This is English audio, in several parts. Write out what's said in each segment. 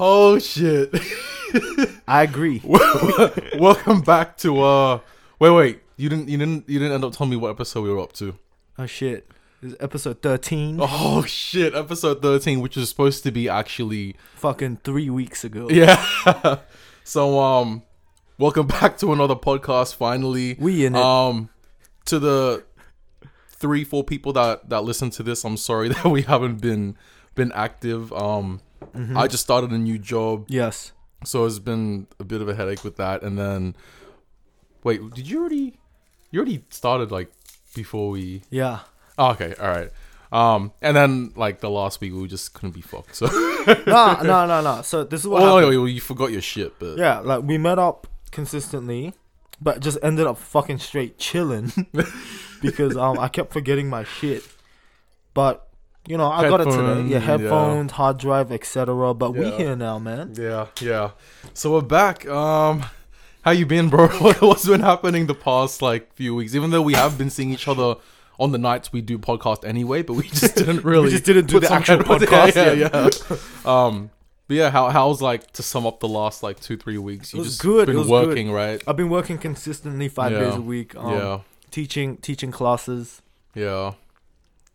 Oh shit. I agree. Welcome back to uh wait wait. You didn't you didn't you didn't end up telling me what episode we were up to. Oh shit. This is episode 13. Oh shit, episode 13 which is supposed to be actually Fucking three weeks ago. yeah. so um welcome back to another podcast finally. We in it. Um to the three four people that that listen to this, I'm sorry that we haven't been been active. Um Mm-hmm. I just started a new job. yes. So it's been a bit of a headache with that. And then, wait, did you already? You already started like before we. Yeah. Oh, okay, all right. Um, and then like the last week we just couldn't be fucked. So, no, no, no, no. So this is what oh, happened. wait, you forgot your shit, but Yeah, like we met up consistently, but just ended up fucking straight chilling because um I kept forgetting my shit. But you know, I got it today. Headphones, Yeah, yeah. headphones, hard drive, etc. But we here now, man. yeah, yeah. So we're back. Um, how you been, bro? What's been happening the past like few weeks? Even though we have been seeing each other on the nights we do podcast anyway, but we just didn't really. we just didn't do the actual podcast Yeah, yeah. yeah. um, but yeah, how how's like to sum up the last like two three weeks? You It was just good, it been was good. working, right? I've been working consistently five Yeah. days a week. Um, yeah, teaching teaching classes. yeah.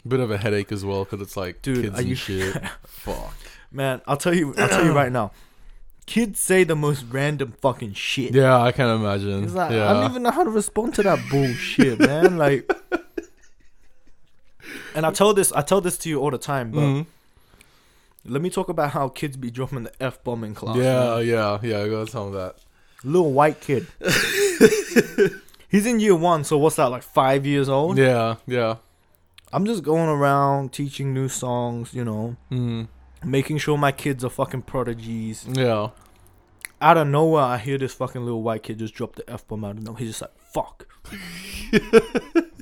Bit of a headache as well because it's like Dude, kids are and you- shit. Fuck. Man, I'll tell you, I'll tell you right now. Kids say the most random fucking shit. Yeah, I can't imagine. It's like yeah. I don't even know how to respond to that bullshit, man. Like, and I tell this, I tell this to you all the time. But Mhm. let me talk about how kids be dropping the f bomb in class. Yeah, man. yeah, yeah. I gotta tell them that. little white kid. He's in year one, so what's that? Like five years old. Yeah, yeah. I'm just going around teaching new songs, you know, Mm, making sure my kids are fucking prodigies. yeah. Out of nowhere, I hear this fucking little white kid just drop the f bomb out of nowhere. He's just like, "Fuck."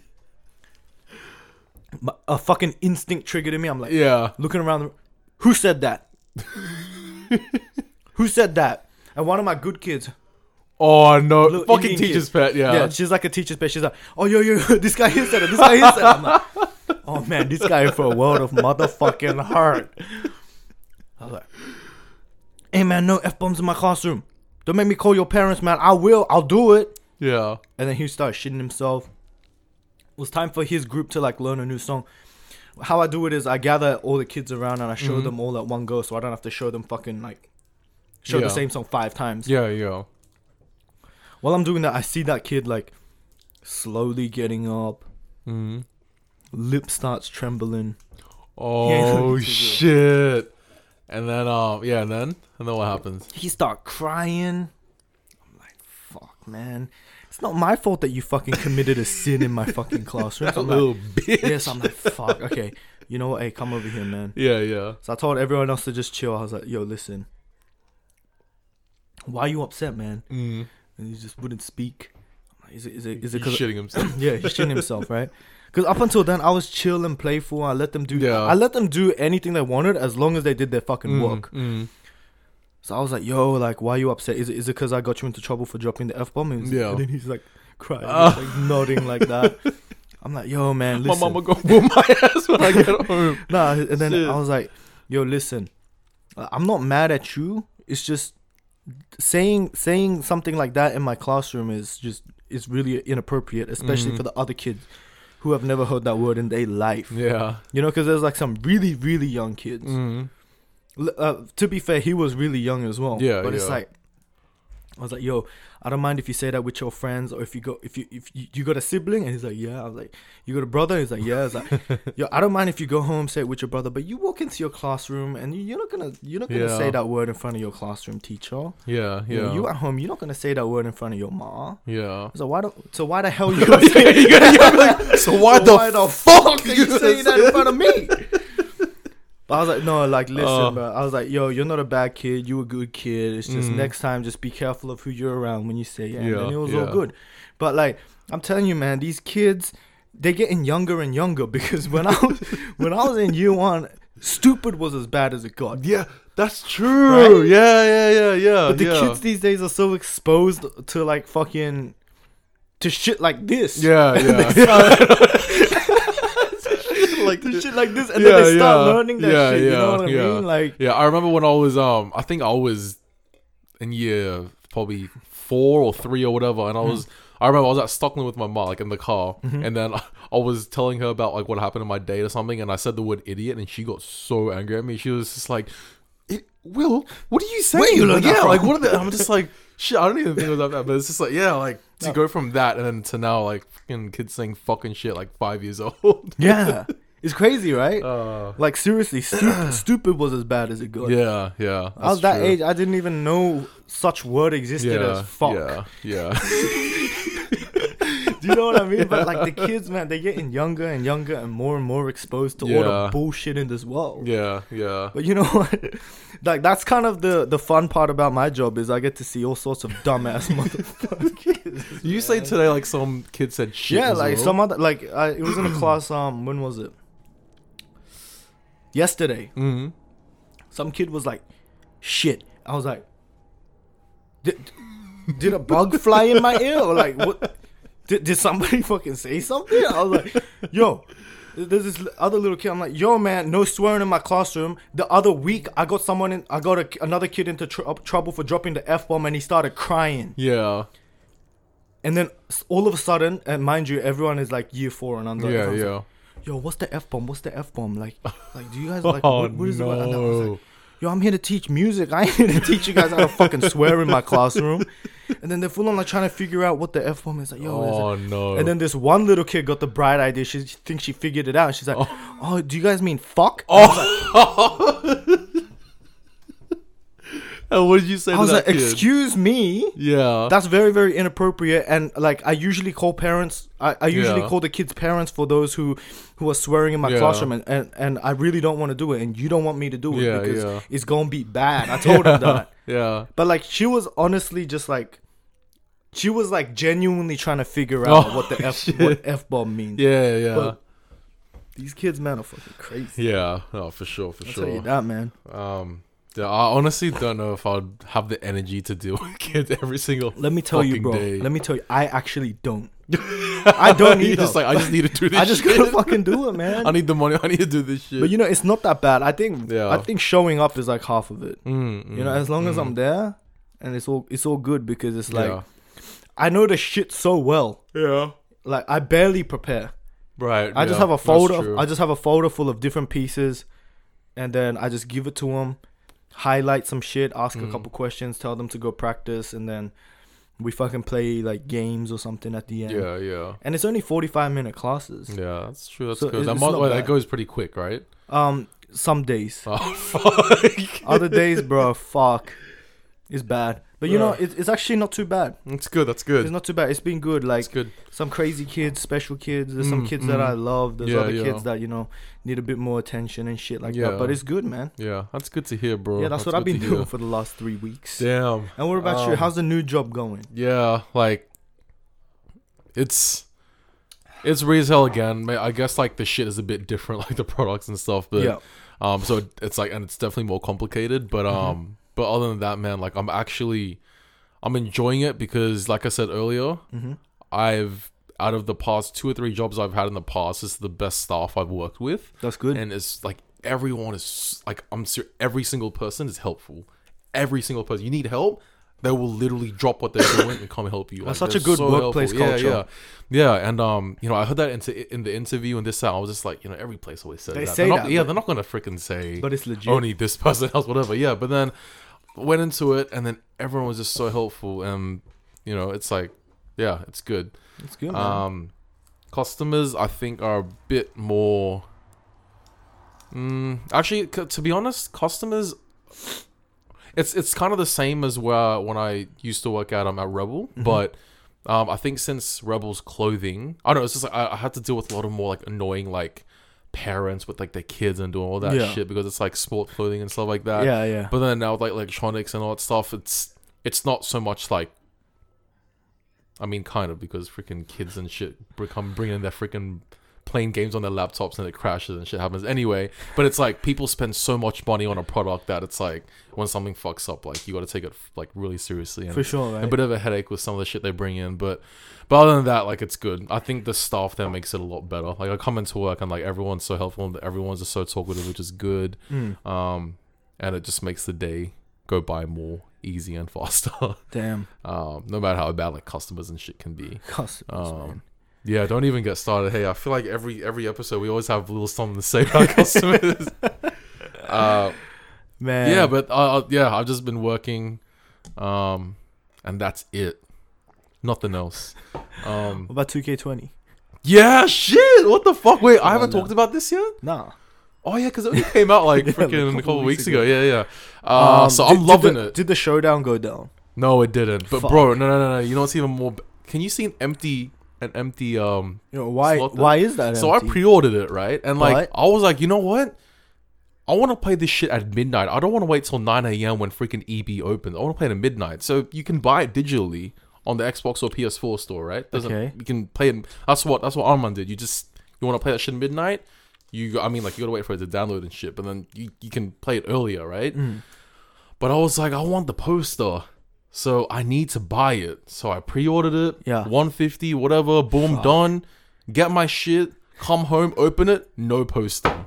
My- a fucking instinct triggered in me. I'm like, Yeah. looking around. The, Who said that? Who said that? And one of my good kids, Oh no, Little fucking Indian teacher's pet. Yeah. yeah. she's like a teacher's pet. She's like, oh yo yo, this guy here said it. This guy here said it. I'm like, oh man, this guy for a world of motherfucking hurt. I was like, hey man, no f bombs in my classroom. Don't make me call your parents, man. I will. I'll do it. yeah. And then he started shitting himself. It was time for his group to like learn a new song. How I do it is I gather all the kids around and I show Mhm. them all at one go, so I don't have to show them fucking like show Yeah. the same song five times. Yeah, yeah. While I'm doing that, I see that kid like slowly getting up, Mm. lip starts trembling. Oh looking too good. shit. And then um yeah, and then and then what happens? He start crying. I'm like, fuck, man. It's not my fault that you fucking committed a sin in my fucking classroom. So I'm like, little bitch. yes, I'm like, fuck. Okay, you know what? Hey, come over here, man. Yeah, yeah. So I told everyone else to just chill. I was like, yo, listen. Why are you upset, man? Mm. And he just wouldn't speak. Like, Is it? Is it? Is it? He's shitting himself. yeah, he's shitting himself, right? Because up until then, I was chill and playful. I let them do. Yeah. I let them do anything they wanted as long as they did their fucking Mm, work. mm. So I was like, "Yo, like, why are you upset? Is it? Is it because I got you into trouble for dropping the f bomb?" Yeah. And then he's like, crying, Ah. like nodding like that. I'm like, "Yo, man, My mama gonna whoop my ass when I get home. Nah, and then Shit. I was like, "Yo, listen, uh, I'm not mad at you. It's just saying saying something like that in my classroom is just is really inappropriate, especially Mhm. for the other kids who have never heard that word in their life. Yeah. You know, because there's like some really really young kids. Mm. Uh, to be fair, he was really young as well. Yeah, but it's like. I was like, "Yo, I don't mind if you say that with your friends, or if you go, if you if you, you got a sibling." And he's like, "Yeah." I was like, "You got a brother?" He's like, "Yeah." I was like, "Yo, I don't mind if you go home, say it with your brother, but you walk into your classroom and you- you're not gonna you're not gonna Yeah. say that word in front of your classroom teacher. Yeah, You, know, yeah. you at home, you're not gonna say that word in front of your ma. yeah. So why don't so why the hell you gonna say so why so the why the fuck are you saying that in front of me? But I was like, no, like, listen, Uh. bro. I was like, yo, you're not a bad kid. You a good kid. It's just Mhm. next time, just be careful of who you're around when you say it. And Yeah, then it was yeah. all good. But like, I'm telling you, man, these kids, they're getting younger and younger because when I was when I was in year one, stupid was as bad as it got. Yeah, that's true. Right? Yeah, yeah, yeah, yeah. But the yeah. kids these days are so exposed to like fucking to shit like this. Yeah, yeah. like shit like this, and Yeah, then they start yeah. learning that Yeah, shit. You know yeah, what I mean? Like, Yeah, I remember when I was um I think I was in year probably four or three or whatever, and I was I remember I was at Stockton with my mom, like in the car, and then I was telling her about like what happened in my day or something, and I said the word idiot, and she got so angry at me. She was just like, "I- "Will, what are you saying?" you learn like, yeah, like what are the? I'm just like, shit. I don't even think it was like that, but it's just like, yeah, like to No. go from that and then to now, like fucking kids saying fucking shit like five years old. yeah, it's crazy, right? Uh, like seriously, stupid, stupid was as bad as it got. yeah, yeah. I was that true. age. I didn't even know such word existed as fuck. Yeah, yeah. Do you know what I mean? But like the kids, man, they're getting younger and younger and more and more exposed to all the bullshit in this world. yeah, yeah. But you know what? Like that's kind of the the fun part about my job is I get to see all sorts of dumbass motherfuckers. You say today like some kid said shit. yeah, like well. some other like I, it was in a class. Um, when was it? Yesterday. Mhm. Some kid was like, "Shit." I was like, "Did did a bug fly in my ear or like what?" Did, did somebody fucking say something? I was like, yo, there's this other little kid. I'm like, yo, man, no swearing in my classroom. The other week, I got someone in, I got a, another kid into tr- trouble for dropping the F bomb and he started crying. Yeah, And then all of a sudden, and mind you, everyone is like year four and under. yeah, yeah. like, yo, what's the F bomb? What's the F bomb? Like, like, do you guys oh, like, oh what, what is it? And I was no. like, yo, I'm here to teach music. I ain't here to teach you guys how to fucking swear in my classroom. And then they're full on like trying to figure out what the F bomb is. Like, yo, is oh no. and then this one little kid got the bright idea. She thinks she figured it out. She's like, Oh. "Oh, do you guys mean fuck?" oh. and what did you say I was that like, kid? "Excuse me." yeah. That's very, very inappropriate. And like, I usually call parents. I, I usually Yeah. call the kids' parents for those who who are swearing in my Yeah. classroom, and, and and I really don't want to do it, and you don't want me to do it Yeah, because it's gonna be bad. I told her that. yeah. But like, she was honestly just like. She was like genuinely trying to figure out Oh, what the f shit. what f bomb means. Yeah, yeah. But These kids, man, are fucking crazy. yeah. No, for sure, for I'll tell you sure. that, man. Um I honestly don't know if I'd have the energy to deal with kids every single Let me tell you, bro. day. Let me tell you, I actually don't. I don't You're just like I just need to do this I just shit. gotta fucking do it, man. I need the money. I need to do this shit. but you know, it's not that bad. I think. Yeah. I think showing up is like half of it. Mm, You know, mm, as long as mm. I'm there, and it's all it's all good because it's like yeah. I know the shit so well. yeah. Like I barely prepare. Right. I just have a folder. I just have a folder full of different pieces, and then I just give it to them, highlight some shit, ask a Mhm. couple questions, tell them to go practice, and then we fucking play like games or something at the end. yeah, yeah. And it's only forty five minute classes. Yeah, that's true. That's So good. That, mo- well, that goes pretty quick, right? Um, some days. Oh fuck. Other days, bro, fuck, it's bad. But you know, it, it's actually not too bad. It's good. That's good. It's not too bad. It's been good. Like good. some crazy kids, special kids. There's some Mm, kids that mm. I love. There's Yeah, other yeah. kids that you know need a bit more attention and shit like Yeah. that. But it's good, man. Yeah, that's good to hear, bro. yeah, that's, what I've good been to doing hear. for the last three weeks. Damn. And what about you? Um, How's the new job going? Yeah, like it's it's hell again. Ma- I guess like the shit is a bit different, like the products and stuff. But yeah, um, so it's like and it's definitely more complicated. But Mm-hmm. um, but other than that, man, like I'm actually I'm enjoying it because, like I said earlier, mm-hmm. I've out of the past two or three jobs I've had in the past, this is the best staff I've worked with, that's good. and it's like everyone is like I'm ser- every single person is helpful. Every single person, you need help, they will literally drop what they're doing and come help you. That's Like, such a good workplace helpful. culture. Yeah, yeah, yeah. And um, you know, I heard that into in the interview and this. I was just like, you know, every place always says They that. say They're not- that, yeah, they're not gonna freaking say but it's legit. only this person else, whatever. Yeah, but then went into it, and then everyone was just so helpful, and you know, it's like, yeah, it's good. it's good, man. Um, customers, I think, are a bit more. Mm, actually, c- to be honest, customers, it's it's kind of the same as where when I used to work at um at Rebel, Mhm. but um I think since Rebel's clothing, I don't know, it's just like I, I had to deal with a lot of more like annoying like parents with like their kids and doing all that Yeah. shit because it's like sport clothing and stuff like that. yeah, yeah. But then now with like electronics and all that stuff, it's it's not so much like. I mean, kind of because freaking kids and shit become bringing their freaking playing games on their laptops and it crashes and shit happens anyway. But it's like people spend so much money on a product that it's like when something fucks up, like you got to take it like really seriously. And For sure, right? a bit of a headache with some of the shit they bring in, but but other than that, like it's good. I think the staff there makes it a lot better. Like I come into work and like everyone's so helpful, and everyone's just so talkative, which is good. Mm, Um, and it just makes the day go by more easy and faster. damn. um, no matter how bad like customers and shit can be. Customers, Um, man. Yeah, don't even get started. Hey, I feel like every every episode we always have a little something to say about customers. uh, Man. yeah, but uh, uh, yeah, I've just been working, um, and that's it. Nothing else. Um, What about 2K20? yeah, shit. What the fuck? Wait, I haven't talked about this yet. Nah. Oh yeah, because it only came out like Yeah, freaking a a couple weeks weeks ago. Yeah, yeah. Uh, Um, so did- I'm did loving the- it. Did the showdown go down? No, it didn't. But Fuck. bro, no, no, no, no. You know what's even more? b- Can you see an empty, an empty um You know, why? Why is that? So empty? I pre-ordered it, right? And like But- I was like, you know what? I want to play this shit at midnight. I don't want to wait till 9 a.m. when freaking EB opens. I want to play it at midnight. So you can buy it digitally on the Xbox or PS4 store, right? Doesn't Okay. you can play it. That's what that's what Armand did. You just you want to play that shit at midnight. You I mean like you gotta wait for it to download and shit, but then you, you can play it earlier, right? Mm. But I was like, I want the poster. So I need to buy it. So I pre-ordered it. Yeah. 150, whatever, boom, Fuck. done. Get my shit, come home, open it, no poster.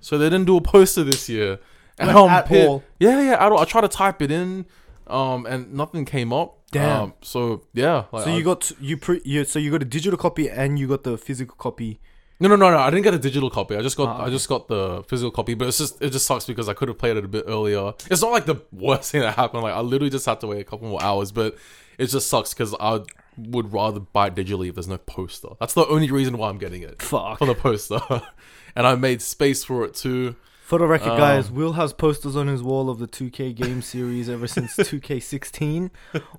So they didn't do a poster this year. And Like, I'm at pit- all? Yeah, yeah, at all. I tried to type it in, um, and nothing came up. Damn. Um, so yeah. Like, So I- you got you pre you so you got a digital copy and you got the physical copy. No, no, no, no. I didn't get a digital copy. I just got Ah, I just got the physical copy. But it's just it just sucks because I could have played it a bit earlier. It's not like the worst thing that happened. Like I literally just had to wait a couple more hours. But it just sucks because I would rather buy it digitally if there's no poster. That's the only reason why I'm getting it Fuck. for the poster. and I made space for it too. For the record, Um, guys, Will has posters on his wall of the 2K game series ever since 2K16,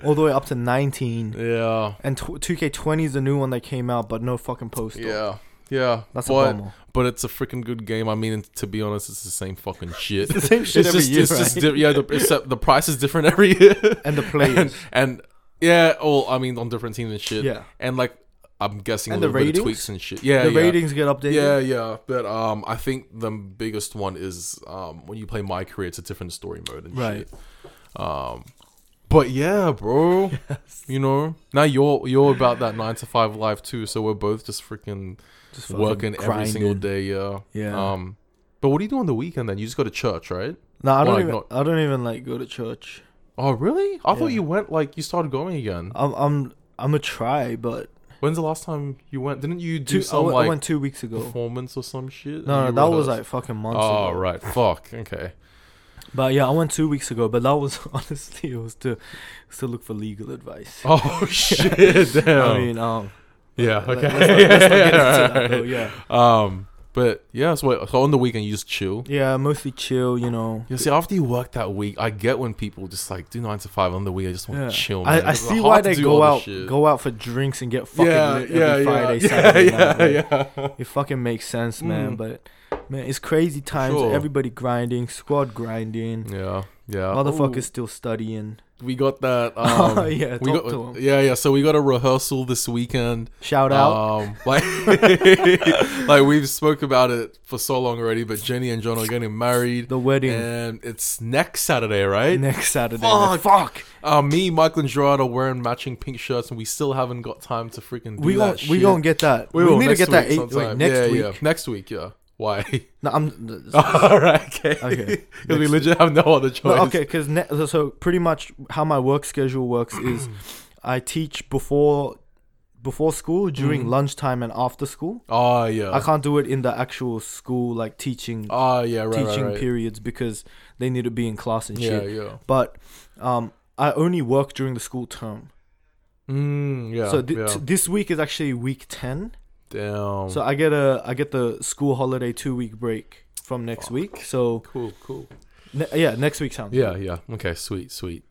all the way up to 19, Yeah, and tw 2K20 is the new one that came out, but no fucking poster. yeah, yeah. That's but, a bummer. But it's a freaking good game. I mean, to be honest, it's the same fucking shit. It's the same shit it's every just, year, it's right? just di- yeah. The, except the price is different every year. and the players. and, and yeah, well, I mean, on different teams and shit. yeah. And like, I'm guessing And a the little bit of ratings? tweaks and shit. Yeah, the yeah. ratings get updated. Yeah, yeah. But um, I think the biggest one is um when you play My Career, it's a different story mode and Right. shit. Um, but yeah, bro. You know, now you're you're about that nine to five life too. So we're both just freaking Just working every single day. Yeah. Yeah. Um, but what do you do on the weekend then? You just go to church, right? No, I don't like, even. not- I don't even like go to church. Oh, really? I thought you went like you started going again. I'm. I'm. I'm a try, but When's the last time you went? Didn't you do two, I, some went, I went two weeks ago. performance or some shit? No, no, that was like fucking months Oh ago. right, fuck. Okay. But yeah, I went two weeks ago. But that was honestly, it was to, was to look for legal advice. Oh shit! Damn. I mean, um, yeah. Okay. let's let's not get into that, Alright. yeah, Um. But yeah, so, wait, so on the weekend you just chill. yeah, mostly chill. You know, You see, after you work that week, I get when people just like do nine to five on the week. I just want yeah. to chill. Man. I, I see why they go out, go out for drinks and get fucking yeah, lit yeah, every yeah, Friday, yeah, Saturday yeah, night. Like, yeah. It fucking makes sense, man. Mm. But man, it's crazy times. Sure. Everybody grinding, squad grinding. Yeah, yeah. Motherfuckers Ooh, still studying. we got that. Oh, Um, yeah, we talk got. to 'em. Yeah, yeah. So we got a rehearsal this weekend. Shout out. Um, like, like we've spoke about it for so long already. But Jenny and John are getting married, the wedding and it's next Saturday, right? next Saturday. Fuck. Fuck. Uh, me, Michael, and Gerard are wearing matching pink shirts, and we still haven't got time to freaking do We that gon' shit. we gonna get that. We, will need to next get that week eight, wait, sometime. next yeah, week. Yeah. Next week, yeah. Why? No, I'm. All right, okay. Okay. Because we legit have no other choice. No, okay, because ne- so- pretty much how my work schedule works is I teach before before school, during Mhm. lunchtime, and after school. Oh yeah. I can't do it in the actual school, like teaching Oh yeah, right, teaching right, right. periods because they need to be in class and Yeah, shit. yeah. But um, I only work during the school term. Mm, yeah. so th- yeah. t- this week is actually week ten. Damn. So I get a I get the school holiday two week break from next Fuck. week. So cool, cool. ne- yeah, next week sounds Yeah, good. yeah. Okay, sweet, sweet.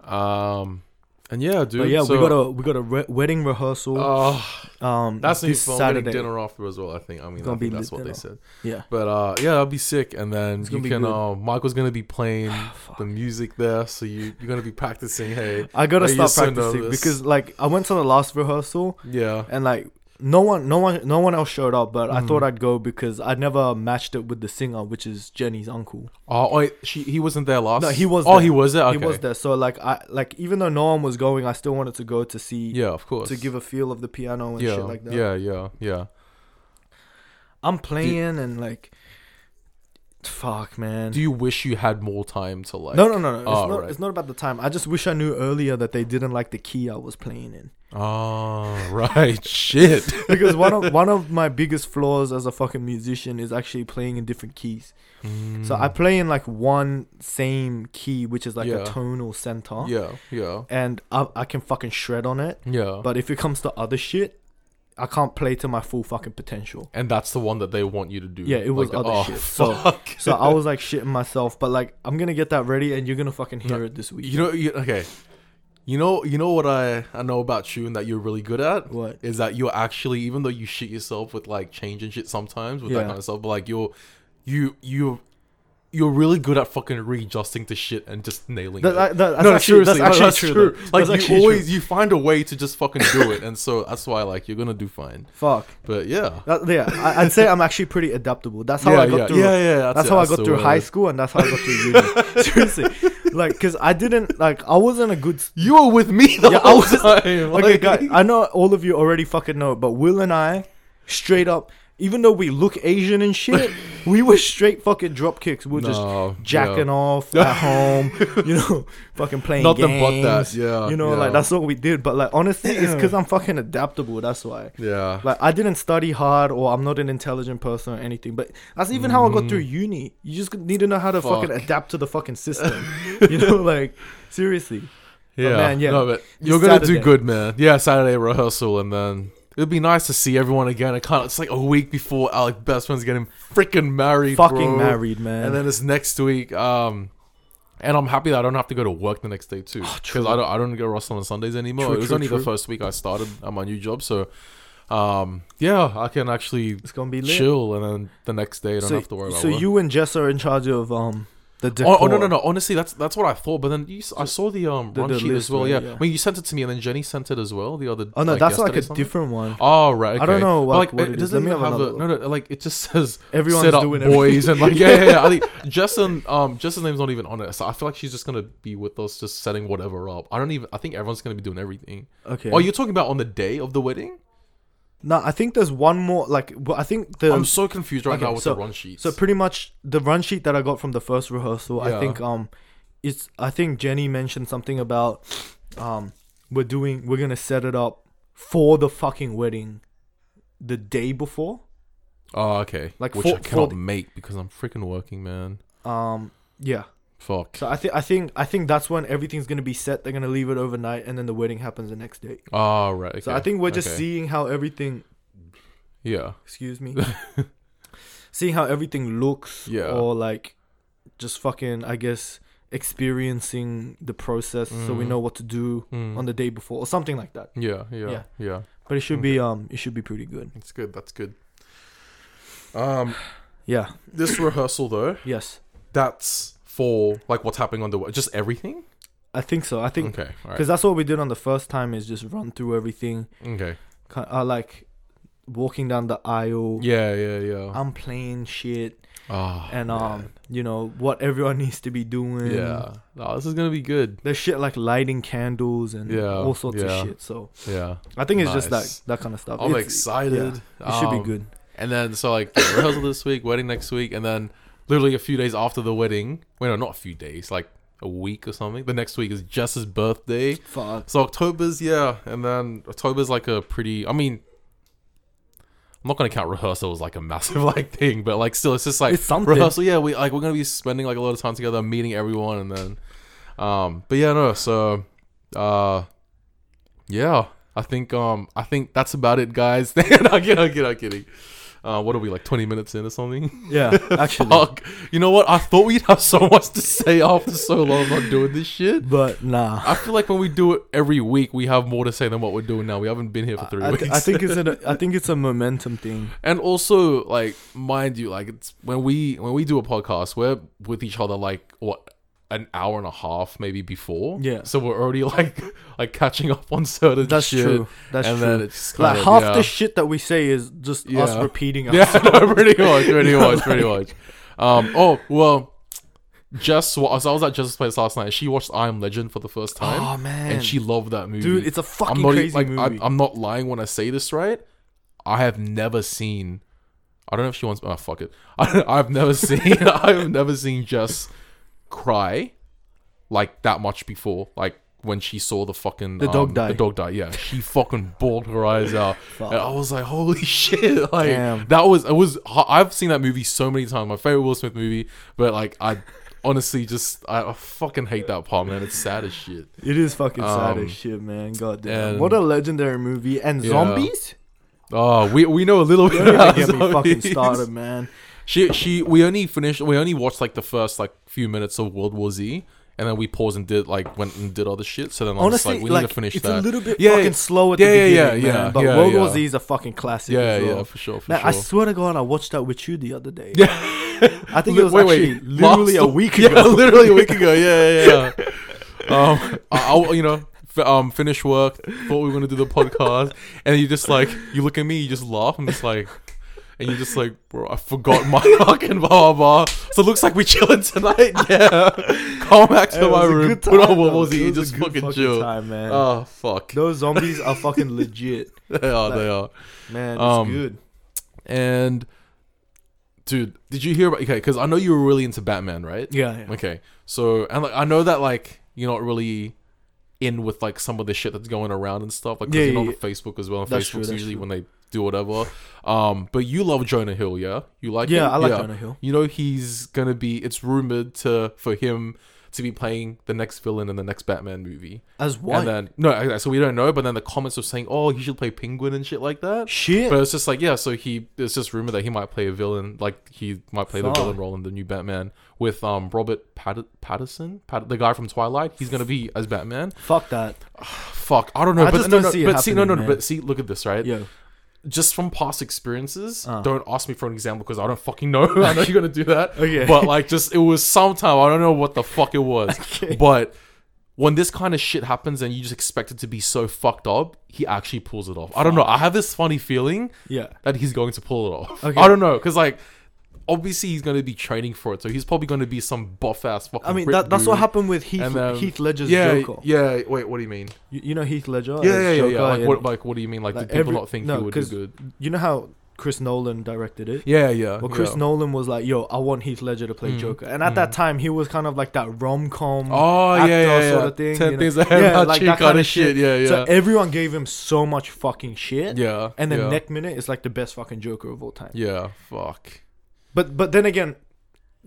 Um, and yeah, dude. But yeah, so, we got a we got a re- wedding rehearsal. Oh, um, that's this Saturday. Dinner after as well. I think. I mean, I think that's what they said. Yeah. But uh, yeah, that'll be sick. And then It's you can. Uh, Michael's gonna be playing the music there, so you you're gonna be practicing. Hey, I gotta Like, you're start so practicing because like I went to the last rehearsal yeah. and like no one, no one, no one else showed up, but I Mhm. thought I'd go because I'd never matched it with the singer, which is Jenny's uncle. Oh wait, she he wasn't there last. No, he was Oh, there. he was there. Okay. He was there, so like I like even though no one was going, I still wanted to go to see Yeah, of course. to give a feel of the piano and yeah, shit like that. yeah, yeah, yeah. I'm playing and like, fuck, man. Do you wish you had more time to like? no, no, no, no. It's Oh, not. right. It's not about the time. I just wish I knew earlier that they didn't like the key I was playing in. Oh, right. Shit. Because one of one of my biggest flaws as a fucking musician is actually playing in different keys. So I mm. play in like one same key, which is like Yeah. a tonal center, Yeah, yeah, and I, I can fucking shred on it. yeah. But if it comes to other shit, I can't play to my full fucking potential. and that's the one that they want you to do. Yeah, it was Like, other oh, shit. So- fuck. So I was like shitting myself, but like I'm gonna get that ready, and you're gonna fucking hear No, it this week. you know, you, okay. You know, you know what I I know about you and that you're really good at what? is that you're actually even though you shit yourself with like changing shit sometimes with that kind of stuff, but like you're you you you're really good at fucking readjusting to shit and just nailing That, it. that, that- that's no, actually, seriously, that's no, that's true. true. Like That's you always true. you find a way to just fucking do it, and so that's why like you're gonna do fine. fuck. But yeah, That, yeah, I, I'd say I'm actually pretty adaptable. That's how yeah, I got yeah, through. yeah, yeah. That's it, how I got through high school, and that's how I got through uni. Seriously, like, cause I didn't like I wasn't a good. You were with me the Yeah, I whole was- time. Okay, like- guys, I know all of you already fucking know, but Will and I, straight up, even though we look Asian and shit, we were straight fucking drop kicks. We were just jacking yeah. off at home, you know, fucking playing Nothing but games. that. Yeah, You know, yeah. like that's what we did. But like honestly, it's because I'm fucking adaptable. That's why. Yeah. Like I didn't study hard, or I'm not an intelligent person or anything. But that's even how I got through uni. You just need to know how to fucking Mm. Adapt to the fucking system. you know, like seriously. Yeah, man, yeah. No, but you're gonna do good, man. Yeah, Saturday rehearsal, and then it'd be nice to see everyone again. It it's like a week before Alec Bestman's getting freaking married, fucking bro. married, man. and then it's next week. Um, and I'm happy that I don't have to go to work the next day too, because Oh. I don't I don't go wrestle on Sundays anymore. True, it was true, only the first week I started at my new job, so um, yeah, I can actually it's gonna be lit. chill, and then the next day I don't so, have to worry about so work. you and Jess are in charge of um the Oh, decor. oh no no no! Honestly, that's that's what I thought. But then you, I saw the um The- run the sheet list, as well. right, yeah. yeah. I mean, you sent it to me, and then Jenny sent it as well. The other. Oh no, that's like yesterday a something. different one. Oh right. I don't know But, what- like what it it is. doesn't Let me even have have a another no no like it just says Everyone's set up doing boys and like yeah yeah. yeah. I think and um Jess's name's not even on it, so I feel like she's just gonna be with us, just setting whatever up. I don't even. I think everyone's gonna be doing everything. Okay. Oh, you're talking about on the day of the wedding? No, I think there's one more. Like, well, I think the I'm so confused right okay, now with so- the run sheets. So pretty much the run sheet that I got from the first rehearsal, I think um it's I think Jenny mentioned something about um we're doing we're gonna set it up for the fucking wedding the day before. oh okay. like, which for- I cannot for- make because I'm freaking working, man. Um yeah. Fuck. So I think I think I think that's when everything's gonna be set. They're gonna leave it overnight and then the wedding happens the next day. Oh right. Okay. So I think we're just okay. seeing how everything Yeah. excuse me. seeing how everything looks Yeah. or like just fucking I guess experiencing the process so we Mhm. know what to do Mm. on the day before or something like that. Yeah, yeah, Yeah. yeah, But it should be um it should be pretty good. It's good. That's good. Um, Yeah. this rehearsal though, Yes. that's for like what's happening on the just everything. I think so. I think Okay, because right. that's what we did on the first time is just run through everything. Okay. Uh, like walking down the aisle. Yeah, yeah, yeah. I'm playing shit Ah, and um man. you know what everyone needs to be doing. yeah. No, this is gonna be good. There's shit like lighting candles and Yeah, all sorts yeah. of shit. So Yeah, I think it's just Nice. that that kind of stuff. I'm It's- excited. It should be Um, good. And then so like yeah, rehearsal this week, wedding next week, and then literally a few days after the wedding. Wait, no, not a few days, like a week or something. The next week is Jess's birthday. Fuck. So October's yeah, and then October's like a pretty. I mean, I'm not gonna count rehearsal as like a massive like thing, but like still, it's just like It's something. rehearsal. Yeah, we like we're gonna be spending like a lot of time together, meeting everyone, and then, um, but yeah, no. So, uh, yeah, I think um, I think that's about it, guys. no, I'm kidding, I'm kidding, I'm kidding. Uh, what are we like 20 minutes in or something? Yeah, actually. Fuck. You know what? I thought we'd have so much to say after so long not doing this shit. But nah. I feel like when we do it every week, we have more to say than what we're doing now. We haven't been here for three I, weeks. I think it's a I think it's a momentum thing. and also, like, mind you, like, it's when we when we do a podcast, we're with each other like what an hour and a half maybe before. Yeah. So we're already like like catching up on certain That's shit. true. That's and true. then it's like kind half yeah. the shit that we say is just us Yeah. repeating Yeah, no, pretty much, pretty much, pretty much. Um, oh well, Jess, wa- so I was at Jess's place last night. She watched I Am Legend for the first time, Oh man, and she loved that movie. dude, it's a fucking I'm not crazy like movie. I, I'm not lying when I say this, right? I have never seen. I don't know if she wants. Oh fuck it. I, I've never seen. I've never seen Jess cry like that much before. Like when she saw the fucking The dog um, die. The dog die. Yeah, she fucking bawled her eyes out. And I was like, holy shit! Like Damn. that was. It was. I've seen that movie so many times. My favorite Will Smith movie. But like I. Honestly, just I, I fucking hate that part, man. It's sad as shit. it is fucking sad Um, as shit, man. God damn, what a legendary movie. And Yeah. zombies. Oh, we we know a little bit Don't about get me fucking started, man. She she we only finished we only watched like the first like few minutes of World War Z and then we paused and did like went and did other shit. So then I was Honestly, like, we like, need to finish it's that. a little bit Yeah, fucking yeah. slow at Yeah, the yeah, yeah, beginning, man. yeah, But yeah, World War yeah. Z is a fucking classic. yeah, as well. yeah, for sure, for Man, sure. I swear to God, I watched that with you the other day. yeah, I think it was Wait, wait, actually literally a week yeah, ago. literally a week ago. Yeah, yeah, yeah. um, I, I you know. f- Um, finish work. Thought we were gonna do the podcast, and you just like you look at me, you just laugh. I'm just like, and you're just like, bro, I forgot my fucking blah blah blah. So it looks like we're chilling tonight. Yeah, come back to It my room. Put on what was It Just fucking fucking chill. time, man. Oh fuck. Those zombies are fucking legit, They are. They are. man. It's Um, good. And dude, did you hear about? Okay, because I know you were really into Batman, right? Yeah, yeah. Okay, so and like I know that like you're not really in with like some of the shit that's going around and stuff. Like 'cause Yeah, you're yeah, not on Facebook as well. And true, Facebook's that's usually true. when they do whatever. Um, but you love Jonah Hill, yeah? You like? Yeah, him? I like Jonah Hill. You know he's gonna be. It's rumored to for him to be playing the next villain in the next Batman movie. As what? And then no, so we don't know. But then the comments were saying, "Oh, he should play Penguin and shit like that." Shit. But it's just like yeah, so he it's just rumored that he might play a villain, like he might play Fuck. the villain role in the new Batman with um Robert Patt- Patterson, Pat- the guy from Twilight. He's gonna be as Batman. Fuck that. Fuck, I don't know, I but no, no, see but see, no, no, no, man. but see, look at this, right? Yo. Just from past experiences, Uh. don't ask me for an example because I don't fucking know. I know you're gonna do that, Okay. but like, just it was sometime I don't know what the fuck it was, Okay. but. When this kind of shit happens and you just expect it to be so fucked up, he actually pulls it off. I don't know. I have this funny feeling Yeah. that he's going to pull it off. Okay. I don't know, because like obviously he's going to be training for it, so he's probably going to be some buff ass fucking. I mean, that, that's what happened with Heath, And, um, Heath Ledger's Yeah, Joker. yeah. Wait, what do you mean? You, you know Heath Ledger? Yeah, yeah, yeah, yeah. Like what? Like what do you mean? Like, like did people every- not think no, he would do good? You know how Chris Nolan directed it? Yeah, yeah. Well, Chris yeah. Nolan was like, "Yo, I want Heath Ledger to play Mm, Joker," and at mm. that time, he was kind of like that rom com. Oh actor yeah, yeah, yeah. sort of thing, Ten you know? things I Yeah, like that kind of shit. shit. Yeah, yeah. So everyone gave him so much fucking shit, yeah. and then yeah. next minute, it's like the best fucking Joker of all time. Yeah. Fuck. But but then again,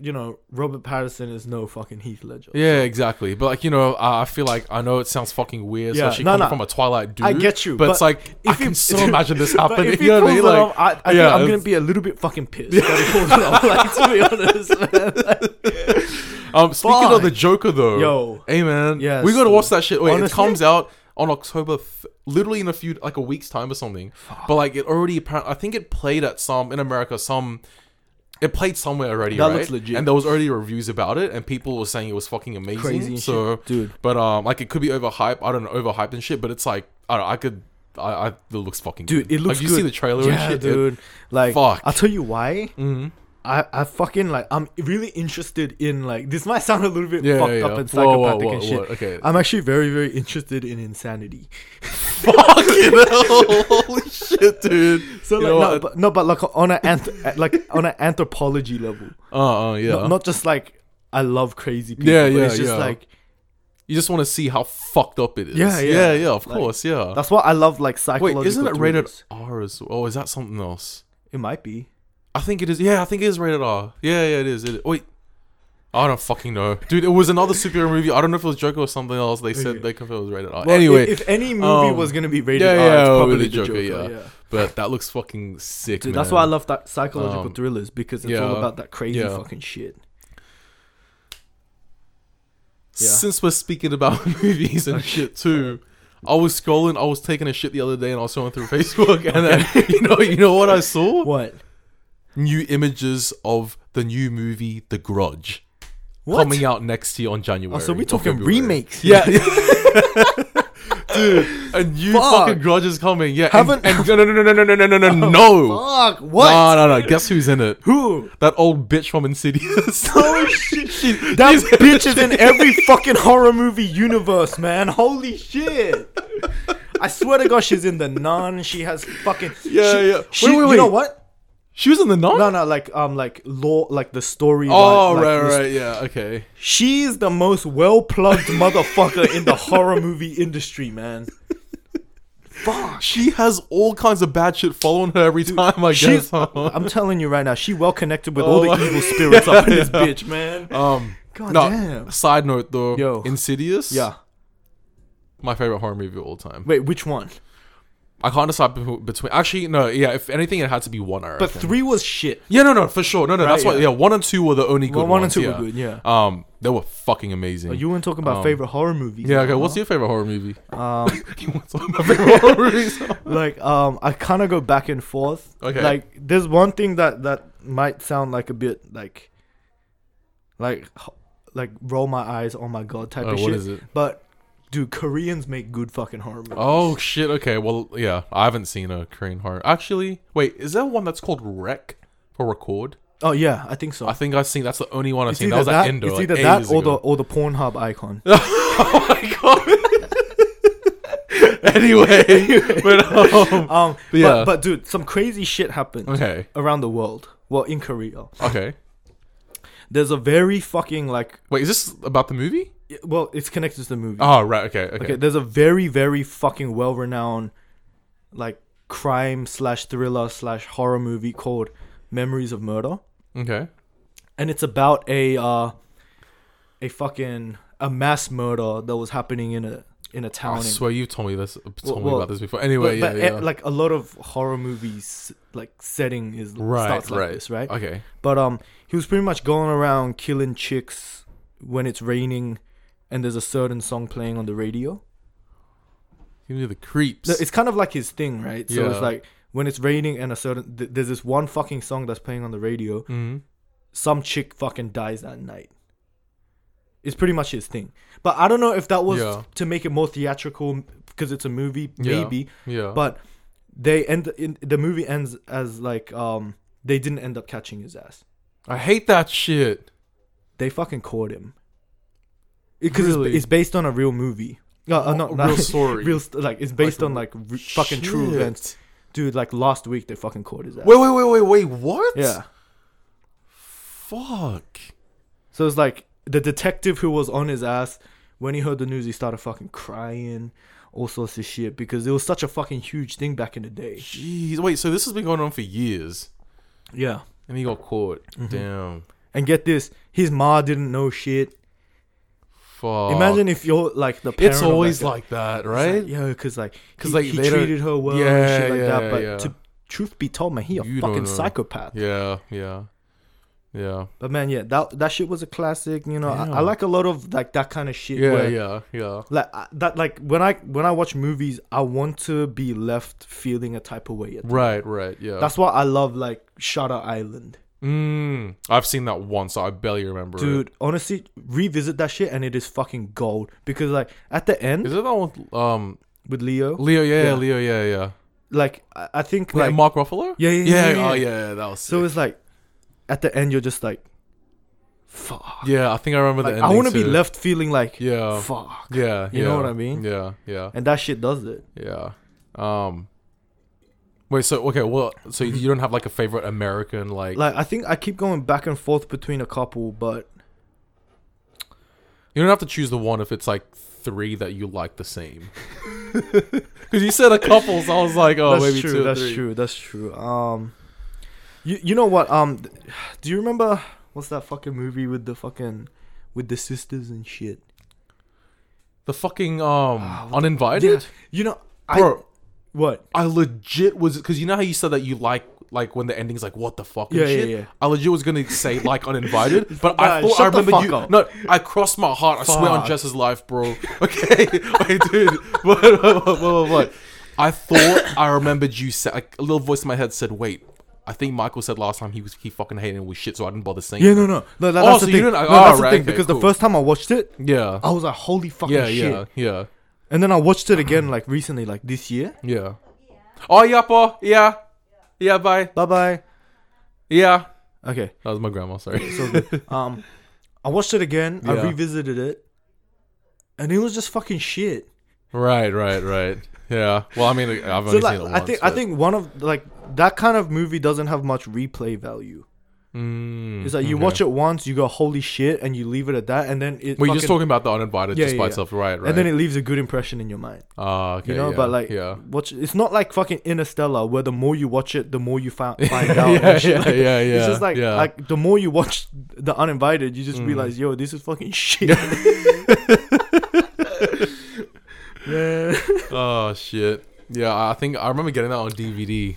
you know, Robert Patterson is no fucking Heath Ledger. Yeah, exactly. But like you know, I I feel like I know it sounds fucking weird, Yeah, especially no, coming no. from a Twilight dude. I get you, but, it's but like I can still imagine this happening. if You know what I mean? Like, off, I, I yeah, think I'm gonna be a little bit fucking pissed that he pulls it off. Like to be honest, man. Um, speaking of the Joker, though, Yo. hey man, Yes, we gotta watch that shit. Wait, Honestly? it comes out on October, th- literally in a few, like a week's time or something. But like, it already, appar- I think it played at some in America, some. It played somewhere already, That right? looks legit. And there was already reviews about it, and people were saying it was fucking amazing. Crazy so, shit, dude. but um, like it could be overhyped. I don't know, overhyped and shit. But it's like I don't. know, I could. I, I it looks fucking Dude, good. it looks like, you good. see the trailer Yeah, and shit, dude. Like, Fuck. I'll tell you why. hmm I, I fucking like I'm really interested in like this might sound a little bit Yeah, fucked yeah, up yeah. and Whoa, whoa, psychopathic whoa, and shit. whoa, Okay. I'm actually very very interested in insanity. Fucking hell! Holy shit, dude. So You like no but, no but like on an anth- like on an anthropology level. Uh, uh, yeah. Not, not just like I love crazy people. Yeah, but yeah, It's just like You just want to see how fucked up it is. Yeah, yeah. yeah, yeah. Of Like, course, yeah. that's what I love like Wait, isn't it rated thrillers. R as well? Oh, is that something else? It might be. I think it is. Yeah, I think it is rated R. Yeah, yeah, it is. It is. Wait. I don't fucking know, dude. It was another superhero movie. I don't know if it was Joker or something else. They said Okay. they confirmed it was rated R. Well, anyway, if, if any movie um, was gonna be rated yeah, R, yeah, it's probably the Joker, Joker. yeah. yeah. but that looks fucking sick. Dude, man. that's why I love that psychological Um, thrillers because it's yeah, all about that crazy yeah. fucking shit. Yeah. Since we're speaking about movies and shit too, I was scrolling. I was taking a shit the other day, and I was scrolling through Facebook, and then you know, you know what I saw? What? New images of the new movie, The Grudge. What? coming out next year on January. Oh, so we or talking February. remakes? Yeah. Dude, a new Fuck. fucking Grudge is coming. Yeah. Haven't- And, and no, no, no, no, no, no, no, no, no, no. No. Fuck. What? No, no, no. Guess who's in it? Who? That old bitch from Insidious. Oh shit! That bitch is in every fucking horror movie universe, man. Holy shit! I swear to God, she's in the Nun. She has fucking Yeah, she- yeah. She, Wait, wait, You know what? She was in the nun. No, no, like um, like law, like the story. Oh, like, right, right, yeah, okay. She's the most well plugged motherfucker in the horror movie industry, man. Fuck. She has all kinds of bad shit following her every time. I guess. I'm telling you right now, she well connected with all Oh, the evil spirits up in this bitch, man. Um, God no, damn. Side note though, Yo. Insidious. Yeah. my favorite horror movie of all time. Wait, which one? I can't decide be- between. Actually, no. Yeah, if anything, it had to be one. I But reckon. three was shit. Yeah, no, no, for sure. No, no, Right, that's why. yeah. Yeah, one and two were the only good Well, one and ones. two yeah. were good, yeah. Um, they were fucking amazing. Oh, you weren't talking about Um, favorite horror movies. yeah. Okay. What's your favorite horror movie? Um, you want to talk about favorite horror movies? like um, I kind of go back and forth. Okay. Like, there's one thing that that might sound like a bit like, like, h- like roll my eyes, oh my god type Uh, of what shit. is it? But, dude, Koreans make good fucking horror movies. Oh shit. Okay. Well, yeah. I haven't seen a Korean horror. Actually, wait. Is there one that's called Rec for record? Oh yeah, I think so. I think I've seen. That's the only one I've it's seen. That was that, at Indo. it's like, either that ages or the ago. or the Pornhub icon. oh my god. anyway, but um, Um, but, yeah. but dude, some crazy shit happened okay, around the world. Well, in Korea, okay. there's a very fucking like. Wait, is this about the movie? Well, it's connected to the movie. Oh, right. Okay, okay. Okay, there's a very, very fucking well renowned like crime slash thriller slash horror movie called Memories of Murder. Okay. And it's about a uh a fucking a mass murder that was happening in a in a town I in- swear you told me this. Told me about this before. Anyway, but, but yeah, yeah. like a lot of horror movies like setting is right, starts like right. this, right? Okay. But um he was pretty much going around killing chicks when it's raining and there's a certain song playing on the radio. Give me the creeps. It's kind of like his thing, right? So it's like when it's raining and a certain th- there's this one fucking song that's playing on the radio. Mhm. Some chick fucking dies that night. It's pretty much his thing. But I don't know if that was Yeah. to make it more theatrical because it's a movie, Yeah. maybe. Yeah. But they end in the movie ends as like um they didn't end up catching his ass. I hate that shit. They fucking caught him. Because Really? it's, it's based on a real movie. Uh, uh, not, A not real story. real st- like it's based on like re- fucking true Shit. events. Dude, like last week they fucking caught his ass. Wait, wait, wait, wait, wait. What? Yeah. Fuck. So it's like the detective who was on his ass when he heard the news, he started fucking crying, all sorts of shit because it was such a fucking huge thing back in the day. Jeez. Wait. So this has been going on for years, Yeah. and he got caught. Mm-hmm. Damn. And get this, his ma didn't know shit. Fuck. Imagine if you're like the parent It's always guy. like that, right? like, yeah, because like, because like, he they treated her well and Yeah, shit like yeah, that. But yeah. to truth be told, man, he a You fucking psychopath. Yeah, yeah, yeah, But man, yeah, that that shit was a classic. You know, I, I like a lot of like that kind of shit. yeah, where, yeah, yeah. Like I- that, like when I when I watch movies, I want to be left feeling a type of way. Right, right, yeah. That's why I love like Shutter Island. Mm, I've seen that once. So I barely remember. it. Dude, honestly, revisit that shit and it is fucking gold. Because like at the end is it that one? with, Um, with Leo, Leo, yeah, Yeah. Leo, yeah, yeah. like I, I think Wait, like Mark Ruffalo. yeah, yeah, yeah, yeah, yeah. Oh, yeah, yeah, that was. so sick. it's like at the end you're just like, fuck. yeah, I think I remember Like, the I want to be left feeling like, Yeah, fuck. yeah. You know what I mean? Yeah, yeah, And that shit does it. yeah. Um, wait. So okay, well, so you don't have like a favorite American like? Like I think I keep going back and forth between a couple, but You don't have to choose the one if it's like three that you like the same. Because you said a couple, so I was like, oh, that's maybe true. two. that's three. true. That's true. Um, you you know what? Um, do you remember what's that fucking movie with the fucking with the sisters and shit? The fucking um the- uninvited. Yeah, you know, I Bro, what? I legit was because you know how you said that you like like when the ending's like what the fuck and Yeah, yeah, shit. yeah. I legit was gonna say like uninvited, but I Nah, thought shut I the remember fuck you. up. No, I crossed my heart. I swear on Fuck. Jess's life, bro. Okay, wait, dude. What, what, what, what, what? I thought I remembered you said like a little voice in my head said, "Wait, I think Michael said last time he was he fucking hated it with shit, so I didn't bother saying. Yeah, it. no, no, no. that- Oh, that's so the you thing. didn't- No, that's the thing okay, because the first time I watched it, Yeah. I was like, "Holy fucking yeah, shit!" yeah, yeah, And then I watched it again, like recently, like this year. yeah. Oh yeah, pa. Yeah, yeah. Bye. Bye bye. Yeah. Okay, That was my grandma. Sorry. so good. um, I watched it again. I Yeah. revisited it, and it was just fucking shit. right, right, right. Yeah. Well, I mean, I've So like, seen it I once. think I but- think one of like that kind of movie doesn't have much replay value. Mm, It's like you okay. watch it once, you go holy shit, and you leave it at that, and then it. Well, you're just talking about the uninvited Yeah, just yeah, by yeah. itself, right? Right. and then it leaves a good impression in your mind. Ah, okay. you know, yeah, but like, yeah. watch. It's not like fucking Interstellar, where the more you watch it, the more you fi- find out. yeah, yeah, Like, yeah, yeah. It's just like yeah. like the more you watch the uninvited, you just Mm. realize, yo, this is fucking shit. Man. oh shit. Yeah, I think I remember getting that on DVD.